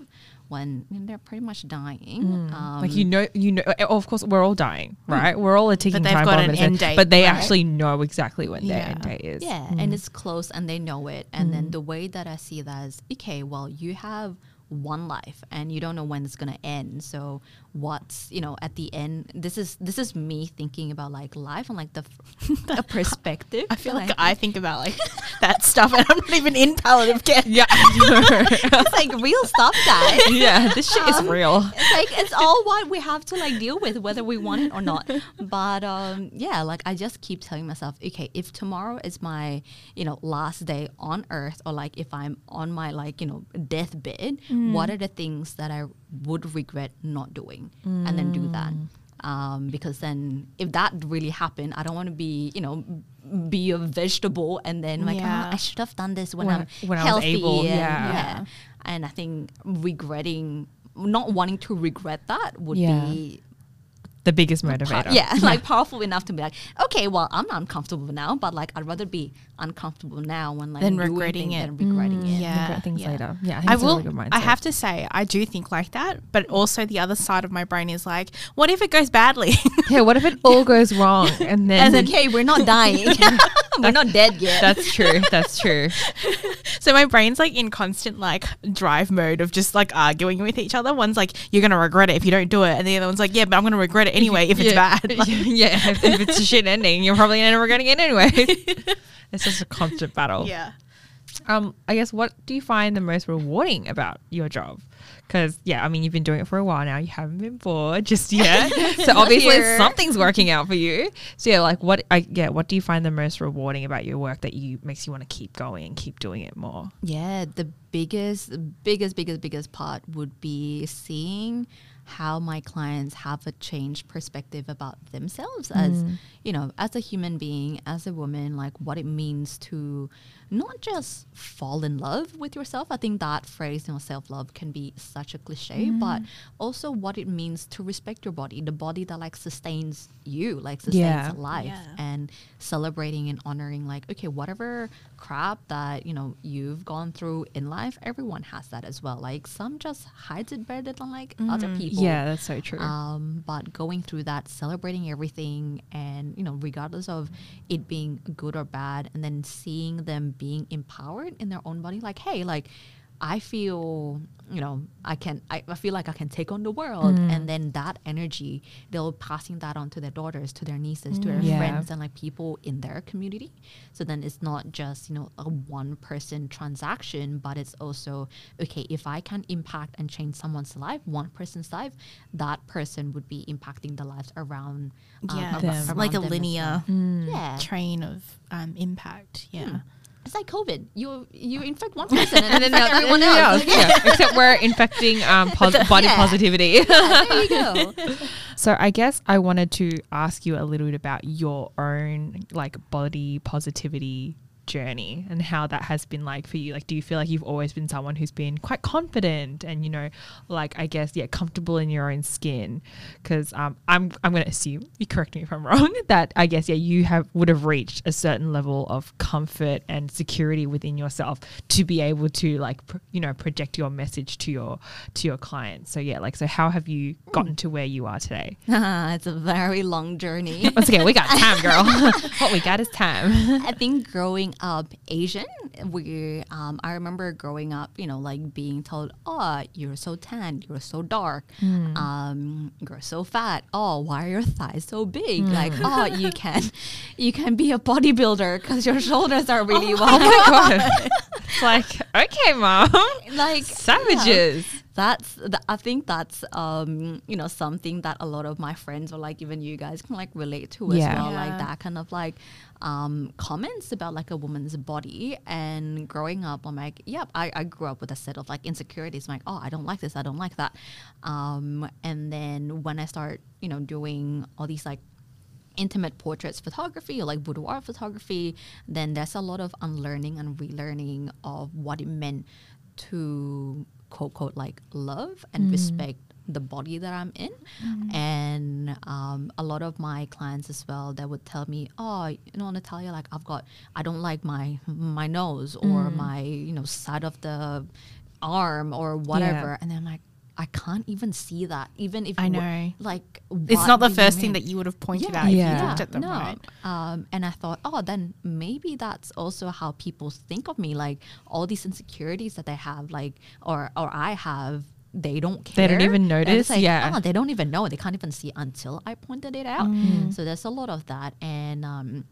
when they're pretty much dying. Mm. Um, like you know, you know. oh, Of course, we're all dying, hmm. right? We're all a ticking they've time got bomb, an end date, but they right? actually know exactly when their Yeah. end date is. Yeah, and mm. it's close and they know it. And then the way that I see that is okay, well, you have one life and you don't know when it's gonna end. So what's you know at the end this is this is me thinking about like life and like the, the perspective. I feel like I think about like that stuff, and I'm not even in palliative care. Yeah, it's like real stuff guys. yeah. This shit is Um, real. it's like it's all what we have to like deal with whether we want it or not but um yeah like i just keep telling myself okay if tomorrow is my you know last day on earth or like if i'm on my like you know deathbed what hmm. are the things that i would regret not doing and then do that hmm. um, because then if that really happened i don't want to be you know be a vegetable and then like ah, Yeah. oh, i should have done this when, When- i'm when I was healthy able, and- yeah. yeah and I think regretting, not wanting to regret that would Yeah. be The biggest motivator. yeah, like powerful enough to be like, okay, well, I'm not uncomfortable now, but like I'd rather be uncomfortable now when like Than doing regretting things it. than regretting mm, it. yeah. Regret things yeah. later. Yeah, I think I it's a will. really good mindset. I have to say, I do think like that, but also the other side of my brain is like, what if it goes badly? Yeah, what if it all goes wrong and then? And then, okay, we're not dying. we're not dead yet. that's true. That's true. so my brain's like in constant like drive mode of just like arguing with each other. One's like, you're gonna regret it if you don't do it, and the other one's like, yeah, but I'm gonna regret it anyway if it's yeah. bad. Like, yeah, if, if it's a shit ending, you're probably never gonna end up regretting it anyway. it's just a constant battle. yeah. Um, I guess what do you find the most rewarding about your job? Because yeah, I mean you've been doing it for a while now. You haven't been bored just yet, so obviously Here. something's working out for you. So yeah, like what I yeah, what do you find the most rewarding about your work that you makes you want to keep going and keep doing it more? Yeah, the biggest, biggest, biggest, biggest part would be seeing how my clients have a changed perspective about themselves as, mm. you know, as a human being, as a woman, like what it means to not just fall in love with yourself. I think that phrase, you know, self love can be such a cliche, but also what it means to respect your body, the body that like sustains you, like sustains Yeah. life Yeah. and celebrating and honoring like okay whatever crap that you know you've gone through in life everyone has that as well like some just hides it better than like other people Yeah, that's so true. um, but going through that celebrating everything and you know regardless of it being good or bad and then seeing them being empowered in their own body like hey like I feel, you know, I can, I, I feel like I can take on the world. And then that energy, they'll passing that on to their daughters, to their nieces, to their Yeah. friends, and like people in their community. So then it's not just, you know, a one person transaction, but it's also, okay, if I can impact and change someone's life, one person's life, that person would be impacting the lives around, um, Yeah, ar- Them. around like a linear well. Yeah. train of um, impact. Yeah. It's like COVID. You you infect one person and, and then then infect everyone yeah, else. Like, yeah, except we're infecting um, pos- body Yeah. positivity. there you go. So I guess I wanted to ask you a little bit about your own like body positivity journey and how that has been like for you. Like do you feel like you've always been someone who's been quite confident and you know like I guess yeah comfortable in your own skin cuz um I'm I'm going to assume you correct me if I'm wrong that I guess yeah you have would have reached a certain level of comfort and security within yourself to be able to like pr- you know project your message to your to your clients. So yeah like so how have you gotten to where you are today? it's a very long journey. Once again, we got time, girl. what we got is time. I think growing up Asian, we um, I remember growing up, you know, like being told, "Oh, you're so tan, you're so dark, um, you're so fat. Oh, why are your thighs so big? Like, oh, you can, you can be a bodybuilder because your shoulders are really Oh wide. my god. It's like, okay, mom. like Savages. yeah. That's th- I think that's um you know something that a lot of my friends or like even you guys can like relate to as well Yeah. like that kind of like um comments about like a woman's body and growing up I'm like yep I, I grew up with a set of like insecurities I'm like oh I don't like this I don't like that um and then when I start you know doing all these like intimate portraits photography or like boudoir photography, then there's a lot of unlearning and relearning of what it meant to quote quote like love and mm. respect the body that I'm in. Mm-hmm. And um, a lot of my clients as well that would tell me, oh, you know, Natalia, like I've got, I don't like my my nose or mm. my you know side of the arm or whatever, and then I'm like. I can't even see that, even if I you were- know. like It's not the first thing that you would have pointed Yeah. out if Yeah. you looked at them, no. right? Um, and I thought, oh, then maybe that's also how people think of me. Like all these insecurities that they have, like or or I have, they don't care. They don't even notice, like, yeah. oh, they don't even know. They can't even see until I pointed it out. Mm. So there's a lot of that, and um,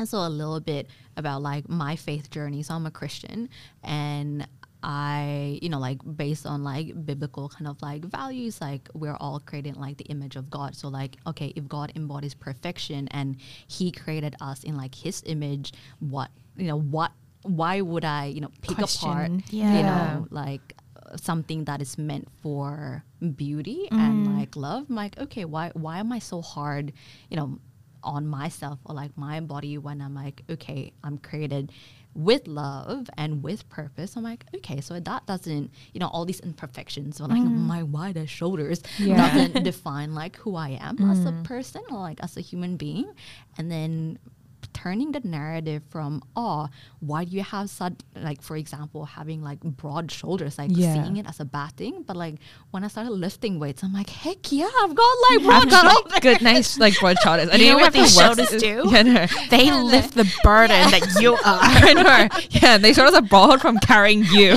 also a little bit about like my faith journey. So I'm a Christian, and I, you know, like based on like biblical kind of like values, like we're all created like the image of God. So like, okay, if God embodies perfection and He created us in like His image, what you know, what, why would I, you know, pick Question. apart, Yeah. you know, like uh, something that is meant for beauty and like love? I'm like, okay, why, why am I so hard, you know, on myself or like my body when I'm like, okay, I'm created with love and with purpose. I'm like, okay, so that doesn't, you know, all these imperfections or like mm-hmm. my wider shoulders Yeah. doesn't define like who I am as a mm. person or like as a human being. And then turning the narrative from oh why do you have such like for example having like broad shoulders like Yeah. seeing it as a bad thing but like when i started lifting weights i'm like heck yeah i've got like broad I've got shoulders good, nice, like broad shoulders. I You didn't know what these shoulders do? Yeah, no. They lift the burden that you are. I know. Yeah, they shoulders are broad from carrying you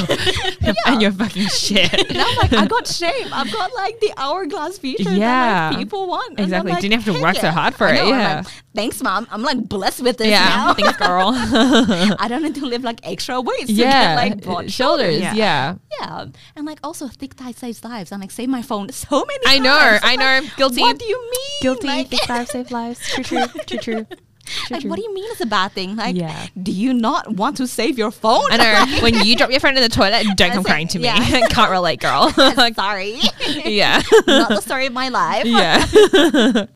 and your fucking shit. and I'm like, I got shape. I've got like the hourglass feature that Yeah. like, people want. Exactly. like, Didn't have to heck work so hard for I it, yeah. like, Thanks, mom. I'm like blessed with this Yeah, now. thanks, girl. I don't need to lift like extra weights to yeah, get like uh, broad shoulders. Yeah. Yeah. Yeah, and like also thick thighs saves lives. I'm like save my phone so many. I know. times. I I'm know. like, Guilty. What do you mean? Guilty. Like, Think five save lives. True. True. True. True. True, like true. what do you mean it's a bad thing? Like, Yeah. do you not want to save your phone? I know. when you drop your friend in the toilet, don't come That's it. crying to me. Yeah. Can't relate, girl. like, sorry, yeah. not the story of my life. yeah.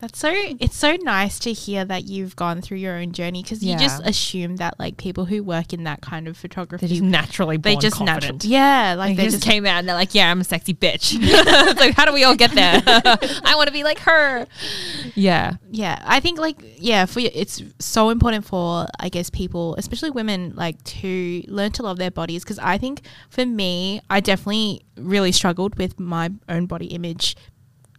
That's so. It's so nice to hear that you've gone through your own journey because you just assume that like people who work in that kind of photography, They're just naturally born they just confident. naturally, yeah, like Like they they just just came out and they're like, "Yeah, I'm a sexy bitch." it's like, how do we all get there? I want to be like her. Yeah, yeah i think like yeah for you, it's so important for i guess people especially women like to learn to love their bodies. Because i think for me i definitely really struggled with my own body image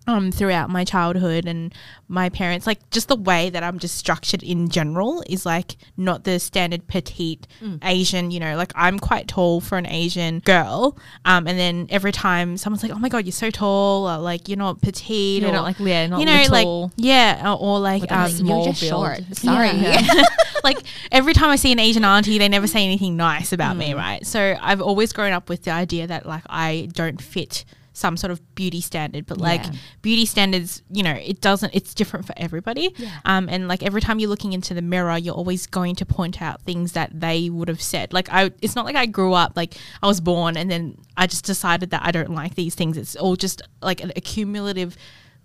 um, throughout my childhood and my parents like just the way that i'm just structured in general is like not the standard petite asian you know like i'm quite tall for an asian girl um, and then every time someone's like oh my god you're so tall or like you're not petite You're or not like yeah, not you know, little. like yeah, or, or like um, small You're just build. short. Sorry. yeah. like every time I see an Asian auntie, they never say anything nice about me, Mm. right? So I've always grown up with the idea that like I don't fit some sort of beauty standard, but like Yeah. beauty standards, you know, it doesn't. It's different for everybody. Yeah. Um, and like every time you're looking into the mirror, you're always going to point out things that they would have said. Like I, it's not like I grew up like I was born and then I just decided that I don't like these things. It's all just like an accumulative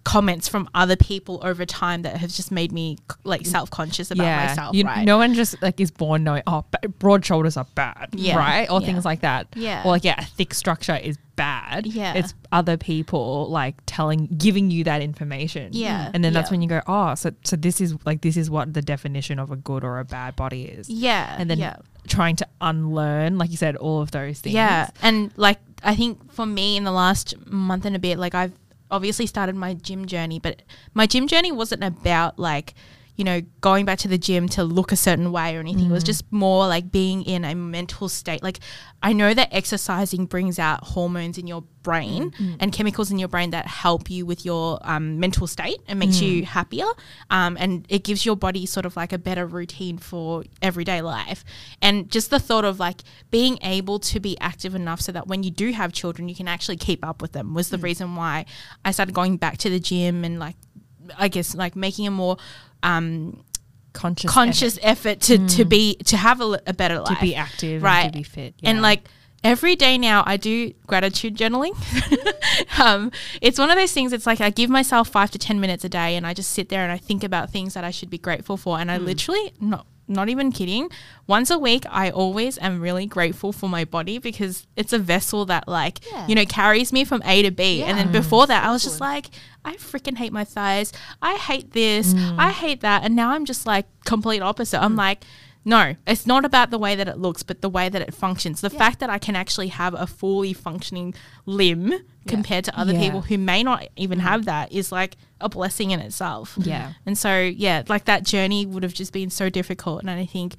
comments from other people over time that have just made me like self-conscious about yeah, myself you, right no one just like is born knowing oh broad shoulders are bad, Yeah. right? Or Yeah. things like that. Yeah. or like yeah, a thick structure is bad. Yeah. it's other people like telling, giving you that information. Yeah. and then that's when you go, oh, so so this is like this is what the definition of a good or a bad body is. yeah and then trying to unlearn, like you said, all of those things. Yeah, and like I think for me in the last month and a bit, like I've obviously started my gym journey, but my gym journey wasn't about like you know, going back to the gym to look a certain way or anything. It was Mm. just more like being in a mental state. Like I know that exercising brings out hormones in your brain Mm. and chemicals in your brain that help you with your um, mental state and makes Mm. you happier. Um, and it gives your body sort of like a better routine for everyday life. And just the thought of like being able to be active enough so that when you do have children, you can actually keep up with them was the reason why I started going back to the gym and like, I guess like making a more um, Conscious, conscious effort, to, to be to have a, a better life to be active, right. and to be fit, and like every day now i do gratitude journaling. Um, it's one of those things it's like i give myself five to ten minutes a day and i just sit there and i think about things that i should be grateful for and i Hmm. literally not not even kidding. Once a week i always am really grateful for my body because it's a vessel that like Yeah. you know carries me from a to b. And then before that i was just like i freaking hate my thighs. I hate this. Hmm. i hate that. And now i'm just like complete opposite. I'm like no, it's not about the way that it looks, but the way that it functions. The Yeah. fact that I can actually have a fully functioning limb compared to other Yeah. people who may not even have that is like a blessing in itself. Yeah. And so, yeah, like that journey would have just been so difficult. And I think,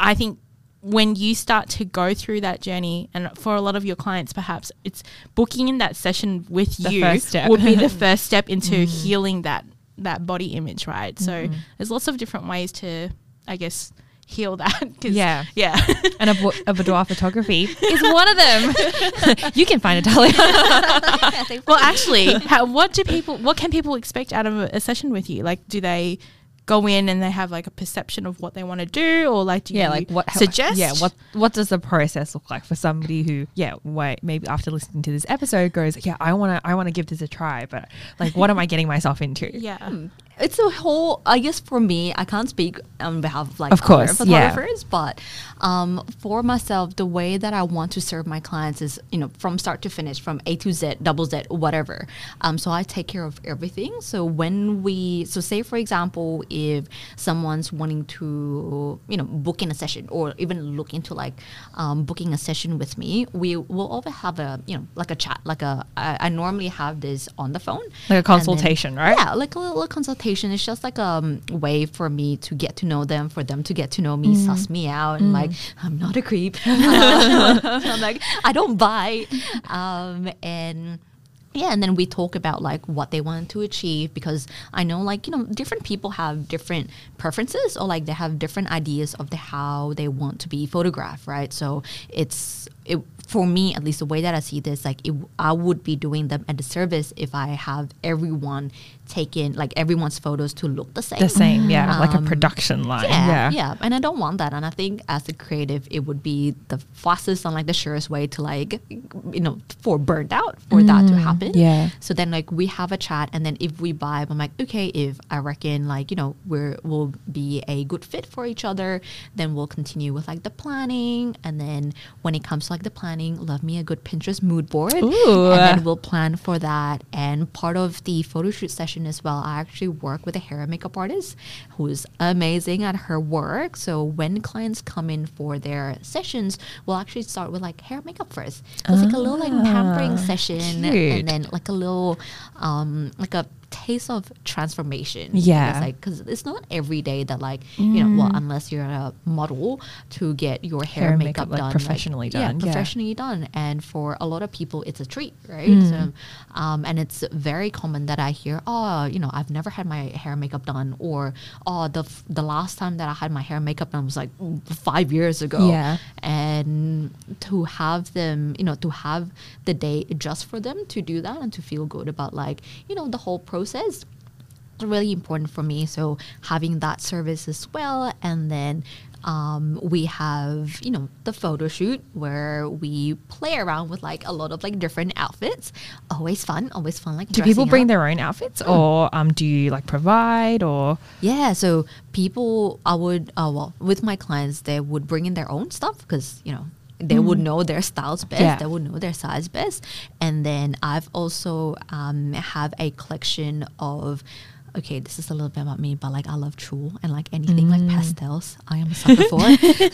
I think when you start to go through that journey, and for a lot of your clients, perhaps it's booking in that session with The you would be the first step into healing that that body image, right? So Mm-hmm. there's lots of different ways to, I guess, heal that. 'cause- Yeah. yeah. and a, a boudoir photography is one of them. you can find Natalia. well, actually, how, what do people? What can people expect out of a, session with you? Like, do they go in and they have like a perception of what they want to do, or like do yeah, you like what suggest? Yeah, what what does the process look like for somebody who, yeah, wait, maybe after listening to this episode goes, yeah, I wanna I wanna give this a try, but like, what am I getting myself into? Yeah. Hmm. It's a whole i guess for me i can't speak on behalf of like Of course, other yeah. photographers but um, for myself the way that i want to serve my clients is you know from start to finish from a to z double z whatever um, so i take care of everything so when we so say for example if someone's wanting to you know book in a session or even look into like um, booking a session with me we will always have a you know like a chat like a i, I normally have this on the phone Like a and then- consultation, right? yeah, like a little consultation. It's just like a um, way for me to get to know them, for them to get to know me, Mm. suss me out, and like I'm not a creep. I'm like I don't bite, um, and. Yeah, and then we talk about like what they want to achieve because I know like you know different people have different preferences or like they have different ideas of the how they want to be photographed, right? So it's it for me at least the way that I see this like it, I would be doing them a disservice if I have everyone taken like everyone's photos to look the same. The same, yeah, like a Um, production line. Yeah, Yeah, yeah, and I don't want that. And I think as a creative, it would be the fastest and like the surest way to like, you know, for burnt out for that to happen. Mm, yeah. So then like we have a chat, and then if we vibe, I'm like, okay, if I reckon like you know we're we'll be a good fit for each other, then we'll continue with like the planning, and then when it comes to like the planning, love me a good Pinterest mood board, Ooh. and then we'll plan for that. And part of the photo shoot session as well, I actually work with a hair and makeup artist who's amazing at her work. So when clients come in for their sessions, we'll actually start with like hair and makeup first. So it's like a little like pampering Ah, session, cute. and then like a little um like a taste of transformation. Yeah. like because it's not every day that like you know well unless you're a model to get your hair, Hair makeup, makeup, like, done professionally done, Yeah, yeah. professionally done. And for a lot of people, it's a treat, right? Mm. So, um, and it's very common that I hear, oh, you know, I've never had my hair makeup done, or oh, the f- the last time that I had my hair makeup done was like mm, five years ago. Yeah. and to have them, you know, to have the day just for them to do that and to feel good about like you know the whole process really important for me. So having that service as well, and then um, we have you know the photo shoot where we play around with like a lot of like different outfits. Always fun, always fun. Like Do people bring up. their own outfits, or um, do you like provide, or Yeah, so people, I would, uh, well, with my clients, they would bring in their own stuff because, you know, they would know their styles best, Yeah. they would know their size best. And then I've also um, have a collection of, okay, this is a little bit about me, but like I love tulle and like anything like pastels, I am a sucker for.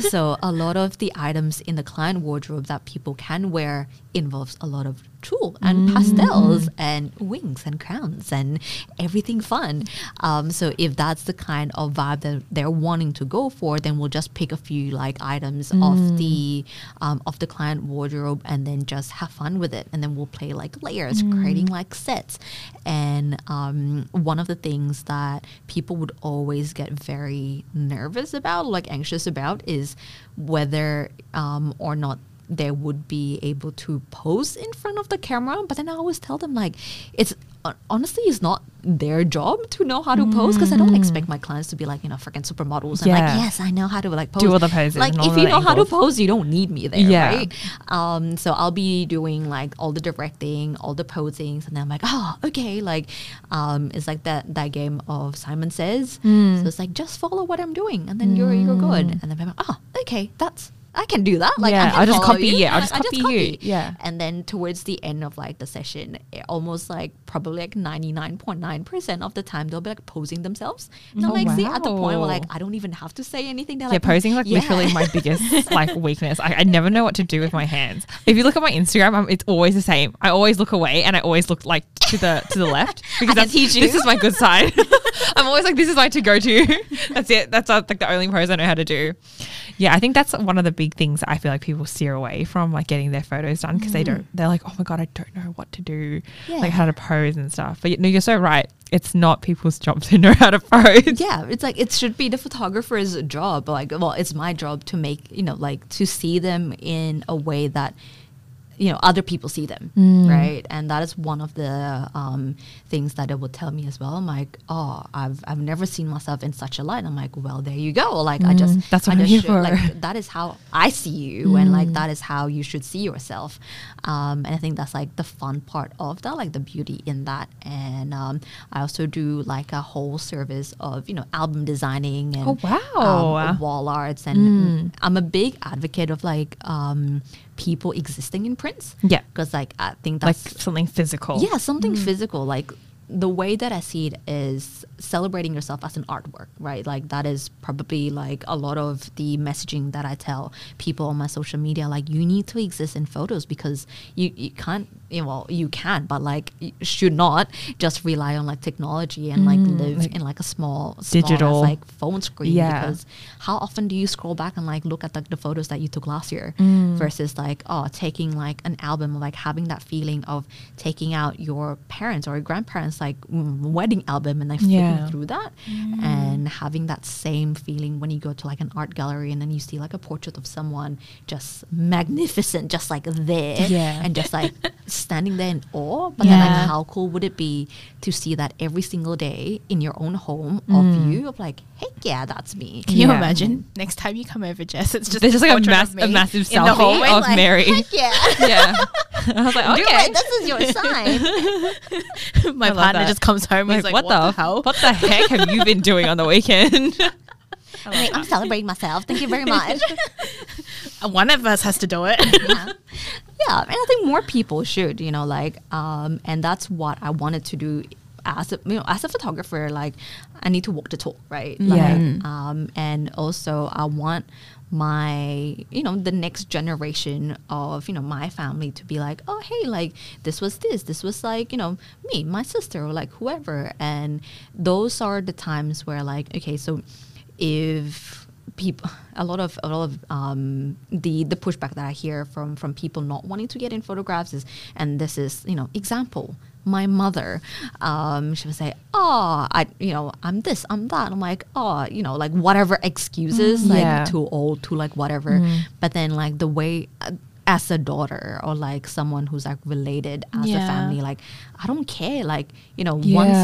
so a lot of the items in the client wardrobe that people can wear involves a lot of tulle and pastels and wings and crowns and everything fun. Um, so if that's the kind of vibe that they're wanting to go for, then we'll just pick a few like items of the um, of the client wardrobe and then just have fun with it. And then we'll play like layers, creating like sets. And um, one of the things that people would always get very nervous about, like anxious about, is whether um, or not they would be able to pose in front of the camera. But then I always tell them like, it's honestly it's not their job to know how to pose because I don't expect my clients to be like you know freaking supermodels and Yeah. like yes I know how to like pose. Do all the poses Like if you know how to pose, you don't need me there, Yeah. right? Um, so I'll be doing like all the directing, all the posings, and then I'm like, oh, okay, like, um, it's like that that game of Simon Says. Mm. So it's like just follow what I'm doing, and then you're you're good. And then I'm like, oh, okay, that's I can do that. Like, I Yeah, can I'll just copy- you. yeah, I'll Like, just copy you. Yeah. And then towards the end of like the session, it almost like probably like 99.9% of the time they'll be like posing themselves. And I'm Oh, like, see, at the point where like I don't even have to say anything. They're Yeah, like, posing like yeah. literally my biggest like weakness. I, I never know what to do with my hands. If you look at my Instagram, i it's always the same. I always look away and I always look like to the to the left because that's teach you. this is my good side. I'm always like this is my to go to. That's it. That's uh, like the only pose I know how to do. Yeah, I think that's one of the big things I feel like people steer away from like getting their photos done because they don't. Mm. They're like, oh my god, I don't know what to do, like how to pose and stuff. But no, you're so right. It's not people's job to know how to pose. yeah it's like it should be the photographer's job like well it's my job to make you know like to see them in a way that you know other people see them right? And that is one of the um, things that it will tell me as well. I'm like oh i've, I've never seen myself in such a light. I'm like well there you go. Like i just that's what I I'm here should- for. like that is how i see you and like that is how you should see yourself. Um, and i think that's like the fun part of that like the beauty in that. And um, i also do like a whole service of you know album designing and Oh, wow. um, wall arts. And i'm a big advocate of like um, people existing in prints Yeah. because like i think like that's something physical. yeah, something mm. physical. Like the way that I see it is celebrating yourself as an artwork, right? Like that is probably like a lot of the messaging that I tell people on my social media. Like you need to exist in photos because you, you can't, you know, you can, but like you should not just rely on like technology and like live like in like a small, small digital. like phone screen. Yeah. Because how often do you scroll back and like look at like the photos that you took last year Mm. versus like oh taking like an album like having that feeling of taking out your parents or your grandparents like mm, wedding album and like flipping Yeah. through that and having that same feeling when you go to like an art gallery and then you see like a portrait of someone just magnificent just like there Yeah. and just like standing there in awe but then Yeah. like how cool would it be to see that every single day in your own home of mm. you of like heck yeah that's me Can you imagine? Next time you come over, Jess, it's just There's just like a, portrait mass, of a me massive in the selfie hallway, of like, Mary. yeah yeah. I was like, okay. it. This is your sign. My partner that. just comes home and Like, he's like, what, the hell? What the heck have you been doing on the weekend? Like, I'm celebrating myself. Thank you very much. One of us has to do it. yeah. Yeah, and I think more people should, you know, like, um, and that's what I wanted to do as a, you know, as a photographer. Like, I need to walk the talk, right? Yeah. Um, and also I want my you know the next generation of you know my family to be like oh hey like this was this this was like you know me my sister or like whoever and those are the times where like okay so if people a lot of a lot of um, the the pushback that I hear from from people not wanting to get in photographs is and this is you know example my mother um, she would say oh I you know I'm this I'm that. I'm like oh you know like whatever excuses like Yeah. too old too like whatever. But then like the way uh, as a daughter or like someone who's like related as a family like I don't care like you know Yeah. once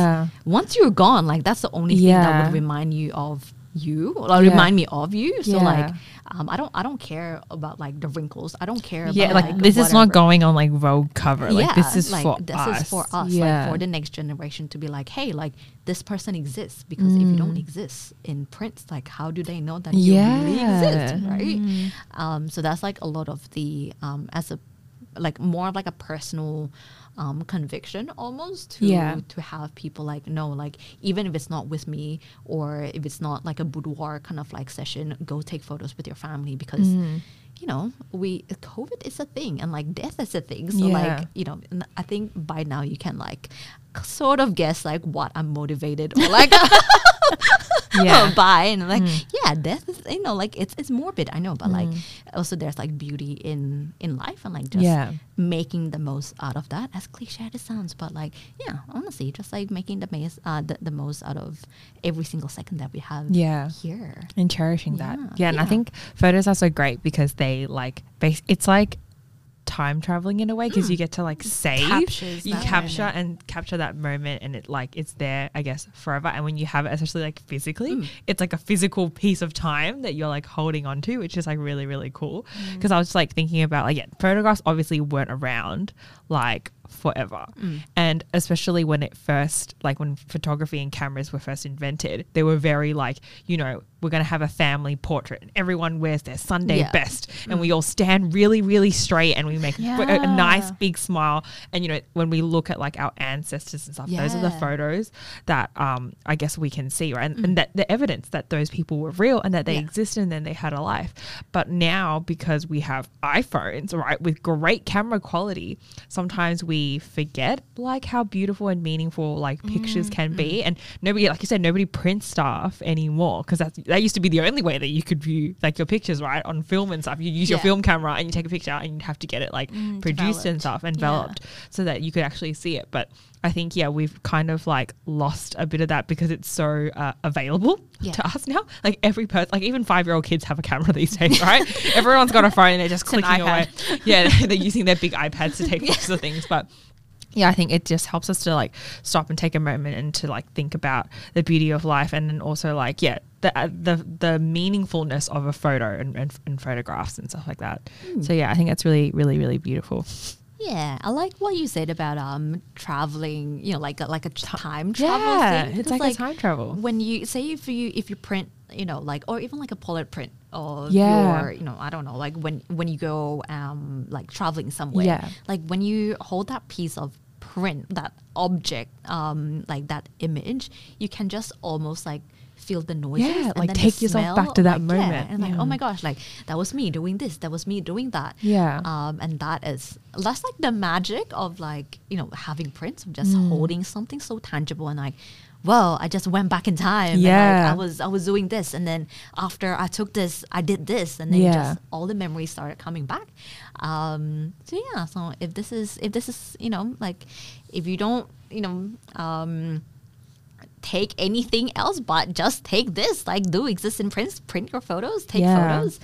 once you're gone like that's the only thing that would remind you of you or Yeah. remind me of you so Yeah. like um, I don't I don't care about like the wrinkles I don't care yeah, about, like, this is not going on like Vogue cover. Like this is like, for this us. is for us Yeah. like for the next generation to be like hey like this person exists because if you Mm. don't exist in print like how do they know that you really exist Yeah. right um, so that's like a lot of the um, as a like more of like a personal um, conviction almost to Yeah. to have people like no like even if it's not with me or if it's not like a boudoir kind of like session go take photos with your family because Mm. you know, we COVID is a thing and like death is a thing. So Yeah. like, you know, I think by now you can like sort of guess like what I'm motivated or like Yeah. by and like Mm. yeah, death is you know like it's it's morbid. I know, but like also there's like beauty in in life and like just Yeah. making the most out of that. As cliche as it sounds, but like yeah, honestly, just like making the most uh, the, the most out of every single second that we have Yeah. here. and cherishing that. Yeah, Yeah, and I think photos are so great because they like base. It's like time traveling in a way because you get to like save, captures you capture moment. and capture that moment, and it like it's there, I guess, forever. And when you have it, especially like physically, Mm. it's like a physical piece of time that you're like holding on to, which is like really really cool. Mm. Because I was just like thinking about like yeah, photographs obviously weren't around like forever. Mm. and especially when it first like when photography and cameras were first invented they were very like you know we're going to have a family portrait and everyone wears their sunday Yeah. best. And we all stand really really straight and we make a- a, nice big smile. And you know when we look at like our ancestors and stuff those are the photos that um i guess we can see right? And, and that the evidence that those people were real and that they Yeah. existed and then they had a life. But now because we have iphones right with great camera quality sometimes we forget like how beautiful and meaningful like pictures can be. And nobody like you said nobody prints stuff anymore because that's that used to be the only way that you could view like your pictures right on film and stuff. You use your film camera and you take a picture and you have to get it like Mm, produced and stuff and Yeah. developed so that you could actually see it. But I think yeah we've kind of like lost a bit of that because it's so uh, available Yeah. to us now like every person like even five year old kids have a camera these days right everyone's got a phone and they're just an clicking away yeah they're using their big iPads to take pictures of things but yeah, I think it just helps us to like stop and take a moment and to like think about the beauty of life, and then also like yeah, the uh, the the meaningfulness of a photo and, and, and photographs and stuff like that. Hmm. So yeah, I think that's really really really beautiful. Yeah, I like what you said about um traveling. You know, like a, like a time travel Yeah, thing. it's 'Cause, like, a time travel. when you say if you if you print you know like or even like a Polaroid print or Yeah. your you know I don't know like when when you go um like traveling somewhere Yeah. like when you hold that piece of print that object um like that image you can just almost like feel the noises Yeah, and like then take yourself smell, back to that like, yeah, moment. and like oh my gosh like that was me doing this that was me doing that Yeah. um, and that is that's like the magic of like you know having prints of just Mm. holding something so tangible and like well i just went back in time and Yeah. like, i was i was doing this and then after i took this i did this and then Yeah. just all the memories started coming back um so yeah so if this is if this is you know like if you don't you know um take anything else but just take this like do exist in prints print your photos take Yeah. photos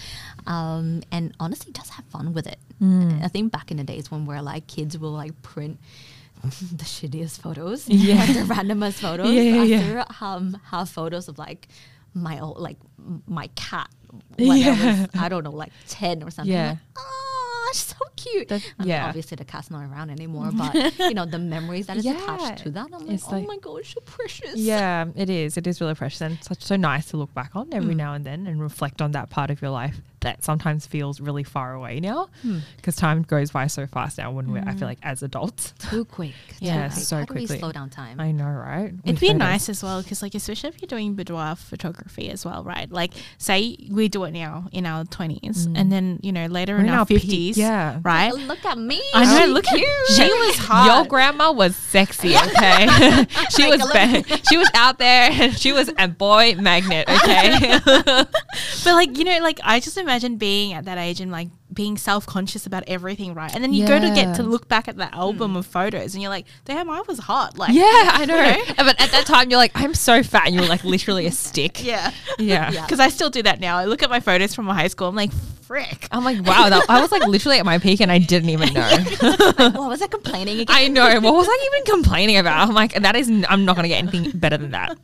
um, and honestly just have fun with it Mm. i think back in the days when we're like kids will like print the shittiest photos Yeah. like the randomest photos Yeah, yeah, I yeah. still um, have photos of like my old like my cat when I was I don't know like 10 or something Yeah. like, oh so cute That- I mean, yeah. obviously the cat's not around anymore but you know the memories that is Yeah. attached to that I'm like It's oh like- my gosh so precious Yeah, it is. It is really precious and such so nice to look back on every Mm. now and then and reflect on that part of your life that sometimes feels really far away now Hmm. because time goes by so fast now when we're I feel like as adults. too quick too Yeah, quick. so How do we slow down time I know, right? It'd With be photos. nice as well because, like, especially if you're doing boudoir photography as well, right? Like, say we do it now in our 20s, Mm. and then, you know, later We're in in our our peak, 50s, yeah. right? look at me I know, She look at- cute. she was hot. Your grandma was sexy, okay? she was Like, ba- she was out there and she was a boy magnet, okay? But like you know, like I just imagine being at that age and like being self conscious about everything, right? And then you go to get to look back at that album hmm. of photos, and you're like, "Damn, I was hot." Like, yeah, I know. You know? But at that time you're like, I'm so fat and you're like literally a stick. yeah, Yeah. Yeah. Because I still do that now. I look at my photos from my high school. I'm like, frick. I'm like, wow, that, I was like literally at my peak and I didn't even know. what was I complaining again I know. What was I even complaining about? I'm like, that is, I'm not going to get anything better than that.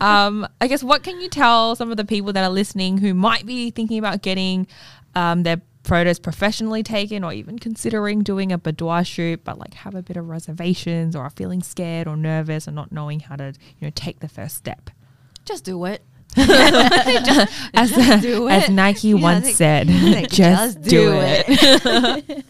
Um, I guess what can you tell some of the people that are listening who might be thinking about getting um, their photos professionally taken or even considering doing a boudoir shoot, but like have a bit of reservations or are feeling scared or nervous or not knowing how to, you know, take the first step? just do it As, Just do as. Nike Yeah, once like- said, like, just, do, it.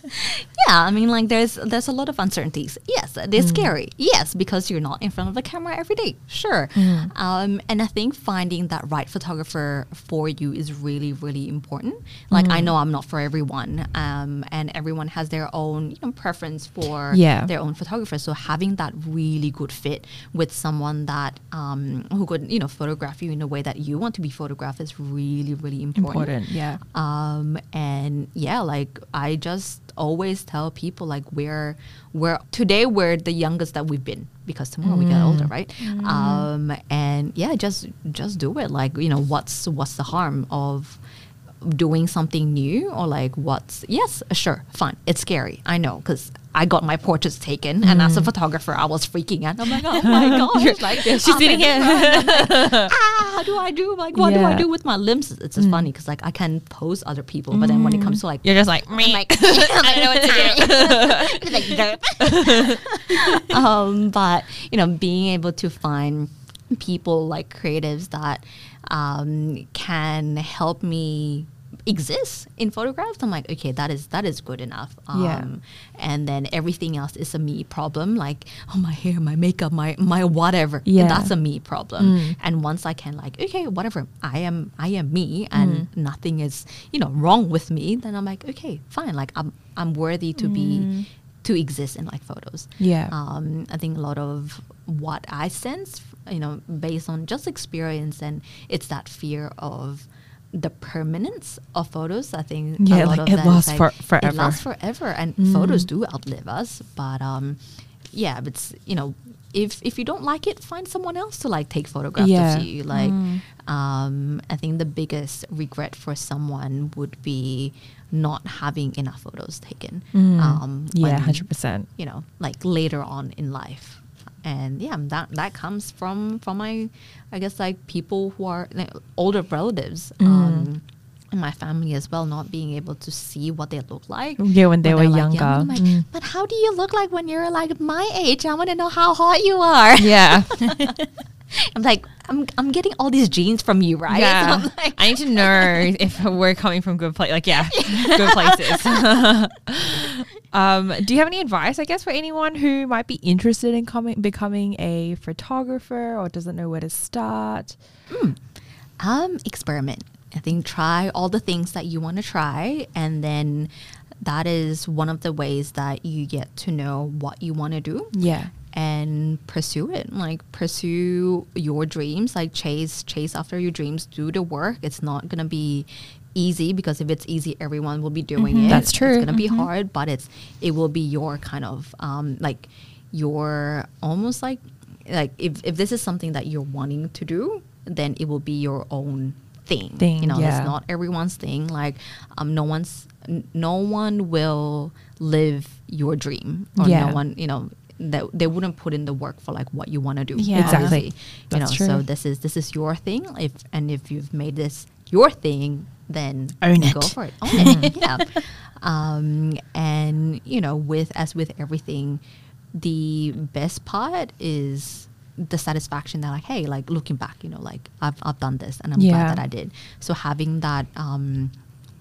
yeah, I mean, like there's there's a lot of uncertainties. Yes, they're Mm. scary. Yes, because you're not in front of the camera every day. Sure, Mm. um, and I think finding that right photographer for you is really really important. Like Mm. I know I'm not for everyone, um, and everyone has their own you know preference for Yeah. their own photographer. So having that really good fit with someone that um, who could you know photograph you in a way that you want to be photographed is really really Important. Yeah. um, and yeah, like I just always tell people like we're we're today we're the youngest that we've been because tomorrow we get older, right? Um, and yeah, just just do it. Like you know, what's what's the harm of doing something new or like what's yes sure fine it's scary i know because i got my portraits taken and as a photographer i was freaking out i'm like oh my gosh like She's I'm sitting in here. ah, how do I do? Like, what do I do with my limbs? It's just funny because like I can pose other people, but then when it comes to like, You're just like, I'm like, I don't know what to do. like, um, but you know, being able to find people like creatives that um, can help me exist in photographs. I'm like okay that is that is good enough. Um, Yeah. and then everything else is a me problem. Like oh my hair my makeup my my whatever. Yeah. that's a me problem. And once i can like okay whatever i am i am me and nothing is you know wrong with me then i'm like okay fine. Like i'm i'm worthy to be to exist in like photos Yeah. um, I think a lot of what I sense, you know, based on just experience, and it's that fear of the permanence of photos. I think Yeah, a lot like, of it lasts like, for- It forever. lasts forever, and photos do outlive us. But um, yeah, but it's you know, if if you don't like it, find someone else to like take photographs Yeah. of you. Like, um, I think the biggest regret for someone would be not having enough photos taken. Um, yeah, hundred percent. you know like later on in life and yeah that that comes from from my i guess like people who are like, older relatives Mm. um in my family as well not being able to see what they look like Yeah, when they were they're, like, younger. young. Like, Mm. but how do you look like when you're like my age i want to know how hot you are Yeah. i'm like i'm i'm getting all these genes from you right Yeah. I'm like, I need to know if we're coming from good place. Like, yeah, good places. um, do you have any advice, I guess, for anyone who might be interested in coming, becoming a photographer or doesn't know where to start? um experiment i think try all the things that you want to try and then that is one of the ways that you get to know what you want to do Yeah. and pursue it. Like pursue your dreams. Like chase chase after your dreams. Do the work. It's not gonna be easy because if it's easy everyone will be doing it. That's true. it's gonna be hard but it's it will be your kind of um like your almost like like if, if this is something that you're wanting to do then it will be your own thing, Thing, you know yeah. it's not everyone's thing like um no one's n- no one will live your dream or Yeah. no one you know that they wouldn't put in the work for like what you want to do Yeah. Exactly. you That's know so this is this is your thing if and if you've made this your thing then Own it. go for it own it yeah um and you know with as with everything the best part is the satisfaction that like hey like looking back you know like i've, I've done this and i'm Yeah. glad that i did so having that um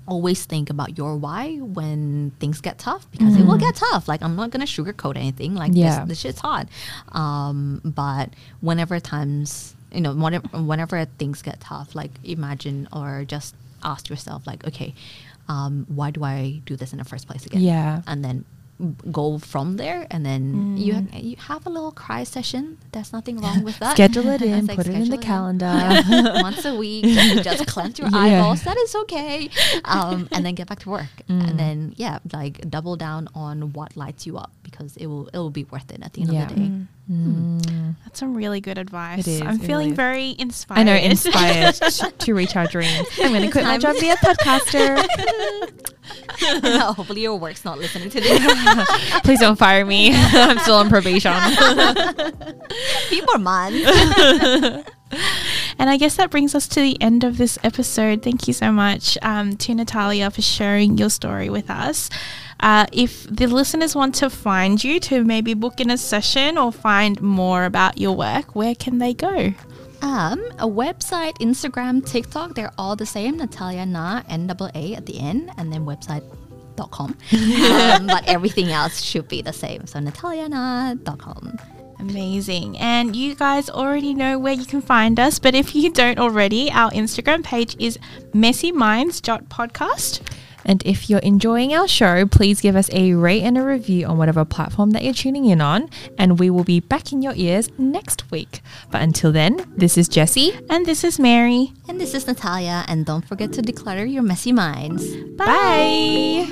always think about your why when things get tough because it will get tough like i'm not gonna sugarcoat anything like Mm-hmm. Yeah. this, this shit's hard um but whenever times you know whenever, whenever things get tough like imagine or just ask yourself like okay um why do i do this in the first place again Yeah. and then go from there and then you Mm. you have a little cry session there's nothing wrong with that Schedule it in, like put it in the schedule calendar. once a week just, just cleanse your Yeah. eyeballs that is okay um, and then get back to work Mm. and then yeah like double down on what lights you up because it will it will be worth it at the end Yeah. of the day Mm. That's some really good advice. It is, I'm it feeling really is. very inspired. I know, inspired to, to reach our dreams. I'm going to quit my job to be a podcaster. hopefully your work's not listening to this Please don't fire me. I'm still on probation. few more months And I guess that brings us to the end of this episode. Thank you so much um, to Natalia for sharing your story with us. Uh, if the listeners want to find you to maybe book in a session or find more about your work, where can they go? Um, a website, Instagram, TikTok, they're all the same. Natalia Naa, N A at the end, and then website nataliana.com. um, but everything else should be the same. So nataliana.com. Amazing. And you guys already know where you can find us, but if you don't already, our Instagram page is messieminds.podcast. And if you're enjoying our show, please give us a rate and a review on whatever platform that you're tuning in on, and we will be back in your ears next week. But until then, this is Jessie. And this is Mary. And this is Natalia, and don't forget to declutter your messy minds. Bye.